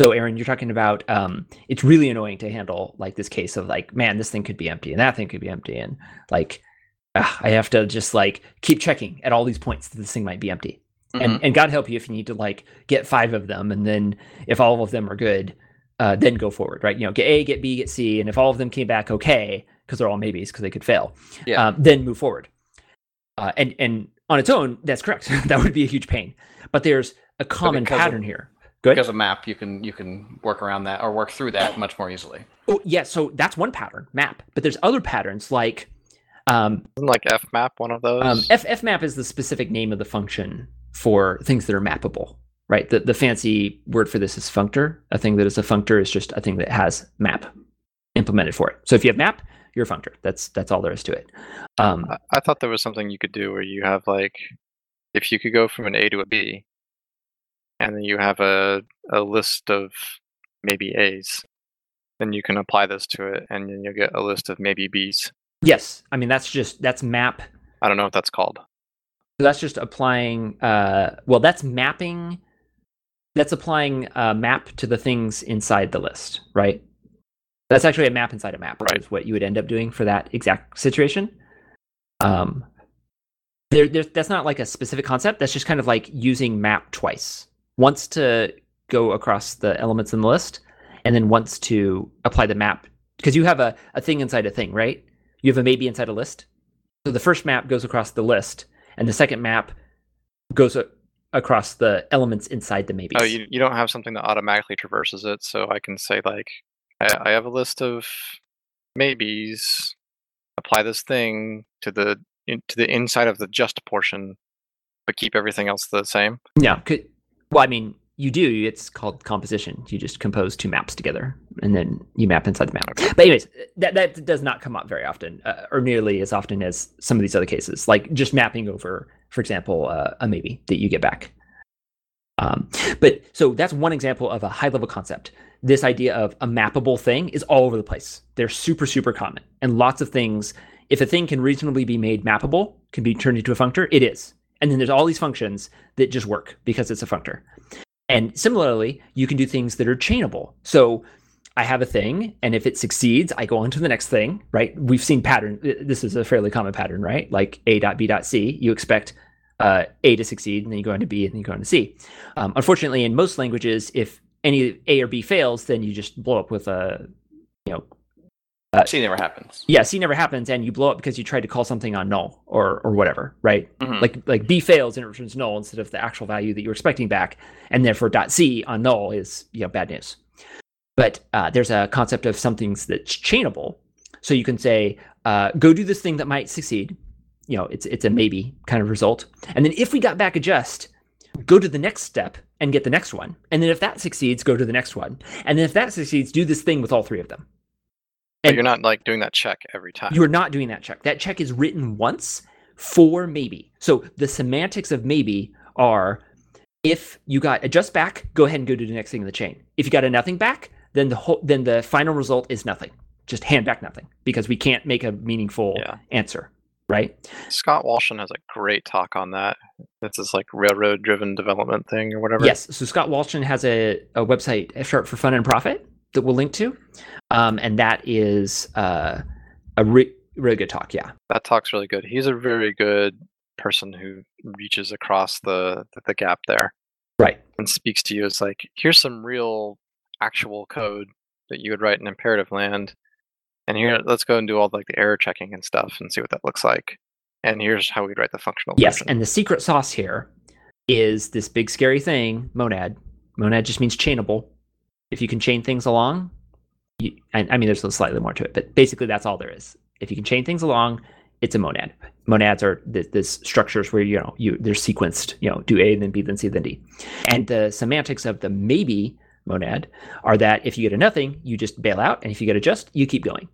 So, Aaron, you're talking about um, it's really annoying to handle like this case of like, man, this thing could be empty and that thing could be empty, and like, ah, I have to just like keep checking at all these points that this thing might be empty. And and God help you if you need to like get five of them, and then if all of them are good, uh, then go forward, right? You know, get A, get B, get C, and if all of them came back okay, because they're all maybes, because they could fail, Yeah. um, then move forward. Uh, and and on its own, that's correct. (laughs) that would be a huge pain. But there's a common because of- pattern here. Good. Because of map, you can you can work around that or work through that much more easily. Oh, yeah. So that's one pattern, map. But there's other patterns like um, Isn't like fmap one of those? um, F fmap is the specific name of the function for things that are mappable. Right. The the fancy word for this is functor. A thing that is a functor is just a thing that has map implemented for it. So if you have map, you're a functor. That's that's all there is to it. Um, I, I thought there was something you could do where you have like, if you could go from an A to a B, and then you have a a list of maybe A's, then you can apply this to it, and then you'll get a list of maybe B's. yes. I mean that's just that's map I don't know what that's called. So that's just applying. Uh, well, that's mapping. That's applying a map to the things inside the list, right? That's actually a map inside a map, Right. Is what you would end up doing for that exact situation. Um, there, there, that's not like a specific concept. That's just kind of like using map twice. Once to go across the elements in the list, and then once to apply the map because you have a, a thing inside a thing, right? You have a maybe inside a list. So the first map goes across the list, and the second map goes a- across the elements inside the maybe. Oh, you, you don't have something that automatically traverses it, so I can say like, I, I have a list of maybes. Apply this thing to the in, to the inside of the just portion, but keep everything else the same. Yeah. Could, well, I mean, you do. It's called composition. You just compose two maps together, and then you map inside the map. But anyways, that that does not come up very often, uh, or nearly as often as some of these other cases, like just mapping over, for example, uh, a maybe that you get back. Um, but so that's one example of a high level concept. This idea of a mappable thing is all over the place. They're super super common, and lots of things. If a thing can reasonably be made mappable, can be turned into a functor, it is. And then there's all these functions that just work because it's a functor. And similarly, you can do things that are chainable. So I have a thing, and if it succeeds, I go on to the next thing, right? We've seen pattern. This is a fairly common pattern, right? Like A dot B dot C. You expect uh, A to succeed, and then you go on to B, and then you go on to C. Um, unfortunately, in most languages, if any A or B fails, then you just blow up with a, you know, C never happens. yeah, C never happens, and you blow up because you tried to call something on null or or whatever, right? Mhm. Like like B fails and it returns null instead of the actual value that you're expecting back, and therefore dot C on null is you know bad news. But uh, there's a concept of something that's chainable, so you can say uh, go do this thing that might succeed. You know, it's it's a maybe kind of result, and then if we got back adjust, go to the next step and get the next one, and then if that succeeds, go to the next one, and then if that succeeds, do this thing with all three of them. But And- you're not like doing that check every time. you are not doing that check. That check is written once for maybe. So the semantics of maybe are if you got adjust back, go ahead and go to the next thing in the chain. If you got a nothing back, then the whole then the final result is nothing. Just hand back nothing because we can't make a meaningful Yeah. answer, right? Scott Wlaschin has a great talk on that. It's this like railroad driven development thing or whatever. Yes. So Scott Wlaschin has a, a website, F Sharp for Fun and Profit, that we'll link to, um, and that is uh, a re- really good talk. Yeah. That talk's really good. He's a very good person who reaches across the the, the gap there Right. and speaks to you as like, here's some real actual code that you would write in imperative land. And here let's go and do all like the error checking and stuff and see what that looks like. And here's how we'd write the functional Yes, version. and the secret sauce here is this big scary thing, monad. Monad just means chainable. If you can chain things along, you, I, I mean, there's slightly more to it, but basically that's all there is. If you can chain things along, it's a monad. Monads are this, this structures where you know you they're sequenced. You know, do A then B then C then D, and the semantics of the maybe monad are that if you get a nothing, you just bail out, and if you get a just, you keep going.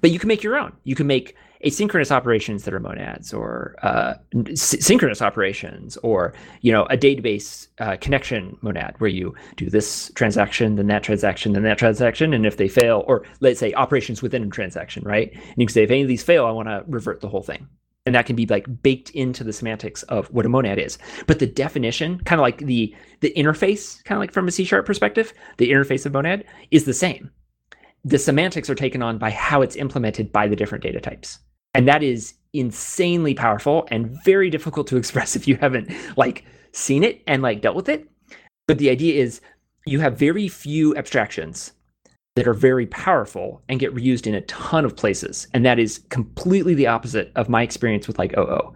But you can make your own. You can make asynchronous operations that are monads, or uh, s- synchronous operations, or you know a database uh, connection monad where you do this transaction, then that transaction, then that transaction, and if they fail, or let's say operations within a transaction, right? And you can say if any of these fail, I want to revert the whole thing, and that can be like baked into the semantics of what a monad is. But the definition, kind of like the the interface, kind of like from a C sharp perspective, the interface of monad is the same the semantics are taken on by how it's implemented by the different data types. And that is insanely powerful and very difficult to (laughs) express if you haven't like seen it and like dealt with it. But the idea is you have very few abstractions that are very powerful and get reused in a ton of places. And that is completely the opposite of my experience with like OO,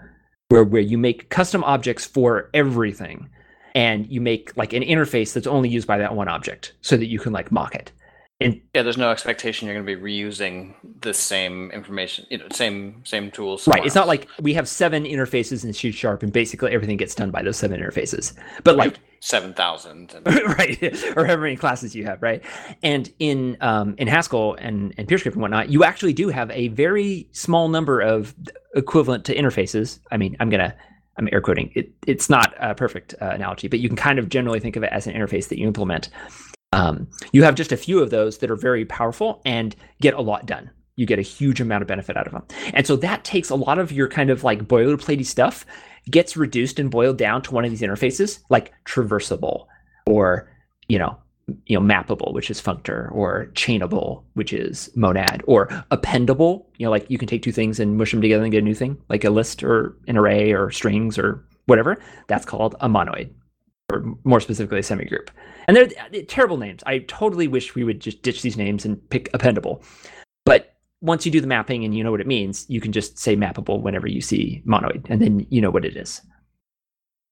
where where you make custom objects for everything and you make like an interface that's only used by that one object so that you can like mock it. And Yeah, there's no expectation you're going to be reusing the same information, you know, same same tools. Right. It's not like we have seven interfaces in C sharp and basically everything gets done by those seven interfaces. But like seven thousand. (laughs) right, or however many classes you have, right? And in um, in Haskell and and PureScript and whatnot, you actually do have a very small number of equivalent to interfaces. I mean, I'm gonna I'm air quoting. It, it's not a perfect uh, analogy, but you can kind of generally think of it as an interface that you implement. Um, you have just a few of those that are very powerful and get a lot done. You get a huge amount of benefit out of them. And so that takes a lot of your kind of like boilerplatey stuff, gets reduced and boiled down to one of these interfaces, like traversable or, you know, you know, mappable, which is functor, or chainable, which is monad, or appendable, you know, like you can take two things and mush them together and get a new thing, like a list or an array or strings or whatever. That's called a monoid, or more specifically, a semigroup. And they're, they're terrible names. I totally wish we would just ditch these names and pick appendable. But once you do the mapping and you know what it means, you can just say mappable whenever you see monoid, and then you know what it is.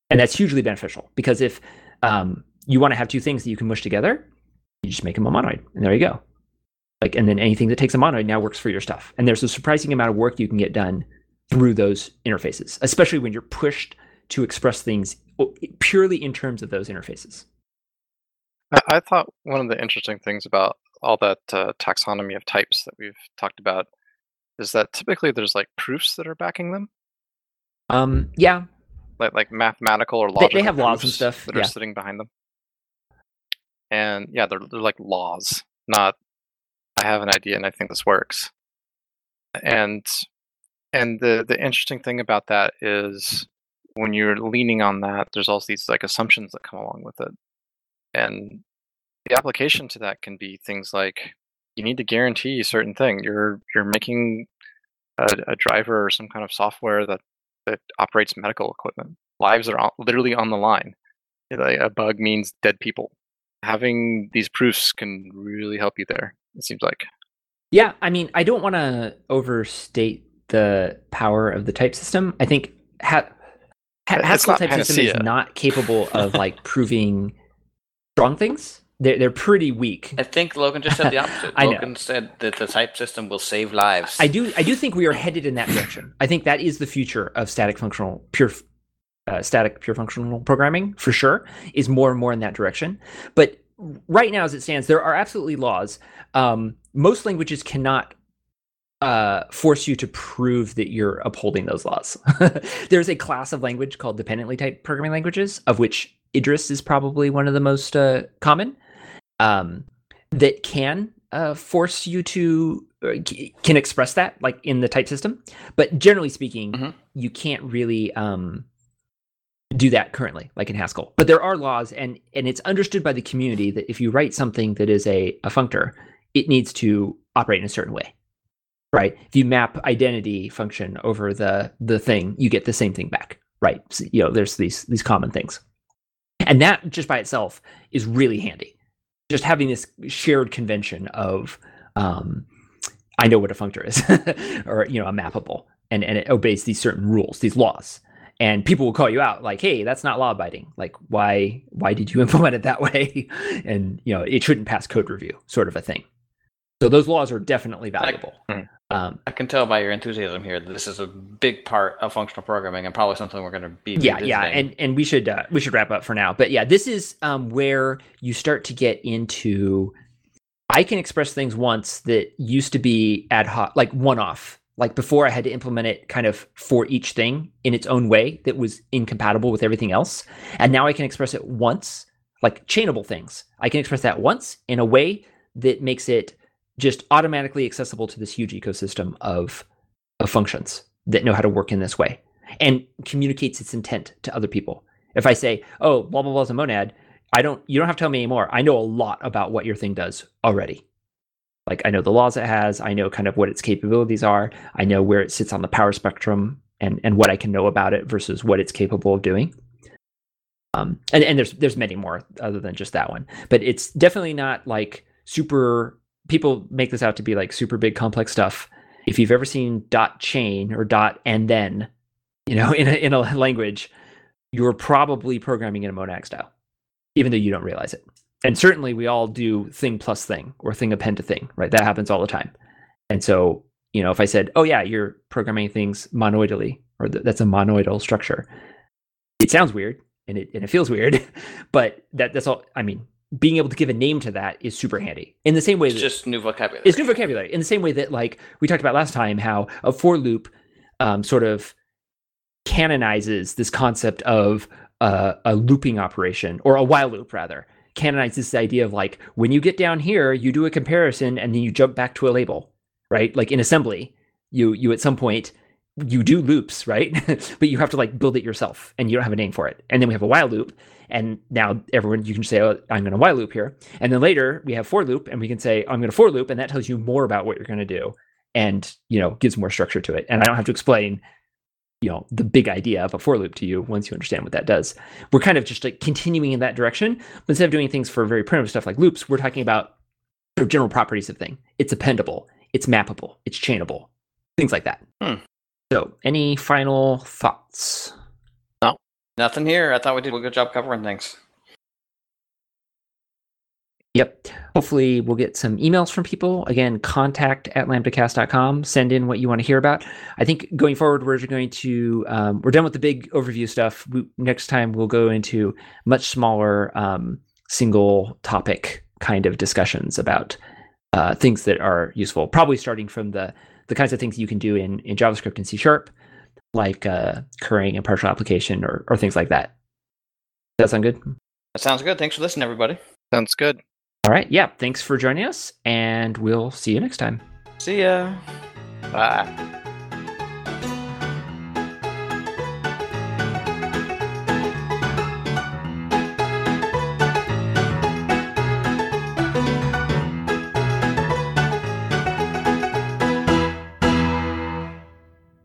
And that's hugely beneficial because if um, you want to have two things that you can mush together, you just make them a monoid, and there you go. Like, and then anything that takes a monoid now works for your stuff. And there's a surprising amount of work you can get done through those interfaces, especially when you're pushed to express things purely in terms of those interfaces. I, thought one of the interesting things about all that uh, taxonomy of types that we've talked about is that typically there's like proofs that are backing them, Um, yeah, like like mathematical or They- logical they have laws and stuff, that yeah. are sitting behind them. And yeah, they're they're like laws, not I have an idea and I think this works. And and the the interesting thing about that is when you're leaning on that, there's also these like assumptions that come along with it. And the application to that can be things like you need to guarantee a certain thing. You're you're making a, a driver or some kind of software that that operates medical equipment. Lives are literally on the line. A bug means dead people. Having these proofs can really help you there. It seems like. Yeah, I mean, I don't want to overstate the power of the type system. I think ha- ha- It's Haskell not type system is not capable of like proving strong things. They're they're pretty weak. I think Logan just said the opposite. (laughs) I know. Logan said that the type system will save lives. I do I do think we are headed in that direction. I think that is the future of static functional pure uh, static pure functional programming for sure is more and more in that direction. But right now, as it stands, there are absolutely laws. Um, most languages cannot uh, force you to prove that you're upholding those laws. (laughs) There's a class of language called dependently typed programming languages, of which Idris is probably one of the most uh, common, um, that can uh, force you to uh, can express that like in the type system. But generally speaking, Mhm. you can't really um, do that currently, like in Haskell. But there are laws, and and it's understood by the community that if you write something that is a a functor, it needs to operate in a certain way right? If you map identity function over the the thing you get the same thing back right? So, you know there's these these common things. And that just by itself is really handy. Just having this shared convention of um i know what a functor is (laughs) or you know a mappable and and it obeys these certain rules these laws. And people will call you out like hey that's not law abiding. Like why why did you (laughs) implement it that way? And you know it shouldn't pass code review sort of a thing. So those laws are definitely valuable. Mhm. Um, I can tell by your enthusiasm here that this is a big part of functional programming and probably something we're going to be yeah yeah and and we should uh, we should wrap up for now. But yeah this is um where you start to get into i can express things once that used to be ad hoc like one off like before i had to implement it kind of for each thing in its own way that was incompatible with everything else. And now i can express it once like chainable things. I can express that once in a way that makes it just automatically accessible to this huge ecosystem of of functions that know how to work in this way and communicates its intent to other people. If I say, "Oh, blah blah blah is a monad," I don't. You don't have to tell me anymore. I know a lot about what your thing does already. Like I know the laws it has. I know kind of what its capabilities are. I know where it sits on the power spectrum and and what I can know about it versus what it's capable of doing. Um, and and there's there's many more other than just that one, but it's definitely not like super. People make this out to be like super big complex stuff. If you've ever seen dot chain or dot and then, you know, (laughs) in a in a language, you're probably programming in a Monad style, even though you don't realize it. And certainly, we all do thing plus thing or thing append to thing, right? That happens all the time. And so, you know, if I said, "Oh yeah, you're programming things monoidally," or th- that's a monoidal structure, it sounds weird and it and it feels weird, (laughs) but that that's all. I mean, being able to give a name to that is super handy. In the same way, it's that, just new vocabulary. it's new vocabulary in the same way that like we talked about last time how a for loop um, sort of canonizes this concept of uh, a looping operation or a while loop rather canonizes this idea of like when you get down here you do a comparison and then you jump back to a label right like in assembly you you at some point you do loops right? (laughs) But you have to like build it yourself and you don't have a name for it. And then we have a while loop and now everyone you can say oh, i'm going to while loop here. And then later we have for loop and we can say i'm going to for loop and that tells you more about what you're going to do and you know gives more structure to it. And i don't have to explain you know the big idea of a for loop to you once you understand what that does. We're kind of just like continuing in that direction but instead of doing things for very primitive stuff like loops we're talking about general properties of thing. It's appendable. It's mappable, it's chainable, things like that. Hmm. So, any final thoughts? No, nothing here. I thought we did a good job covering things. Yep. Hopefully, we'll get some emails from people. Again, contact at lambdacast.com. Send in what you want to hear about. I think going forward, we're going to, um, we're done with the big overview stuff. We, next time, we'll go into much smaller, um, single topic kind of discussions about uh, things that are useful, probably starting from the, the kinds of things you can do in, in JavaScript and C Sharp, like uh, currying and partial application or, or things like that. Does that sound good? That sounds good. Thanks for listening, everybody. Sounds good. All right. Yeah. Thanks for joining us, and we'll see you next time. See ya. Bye.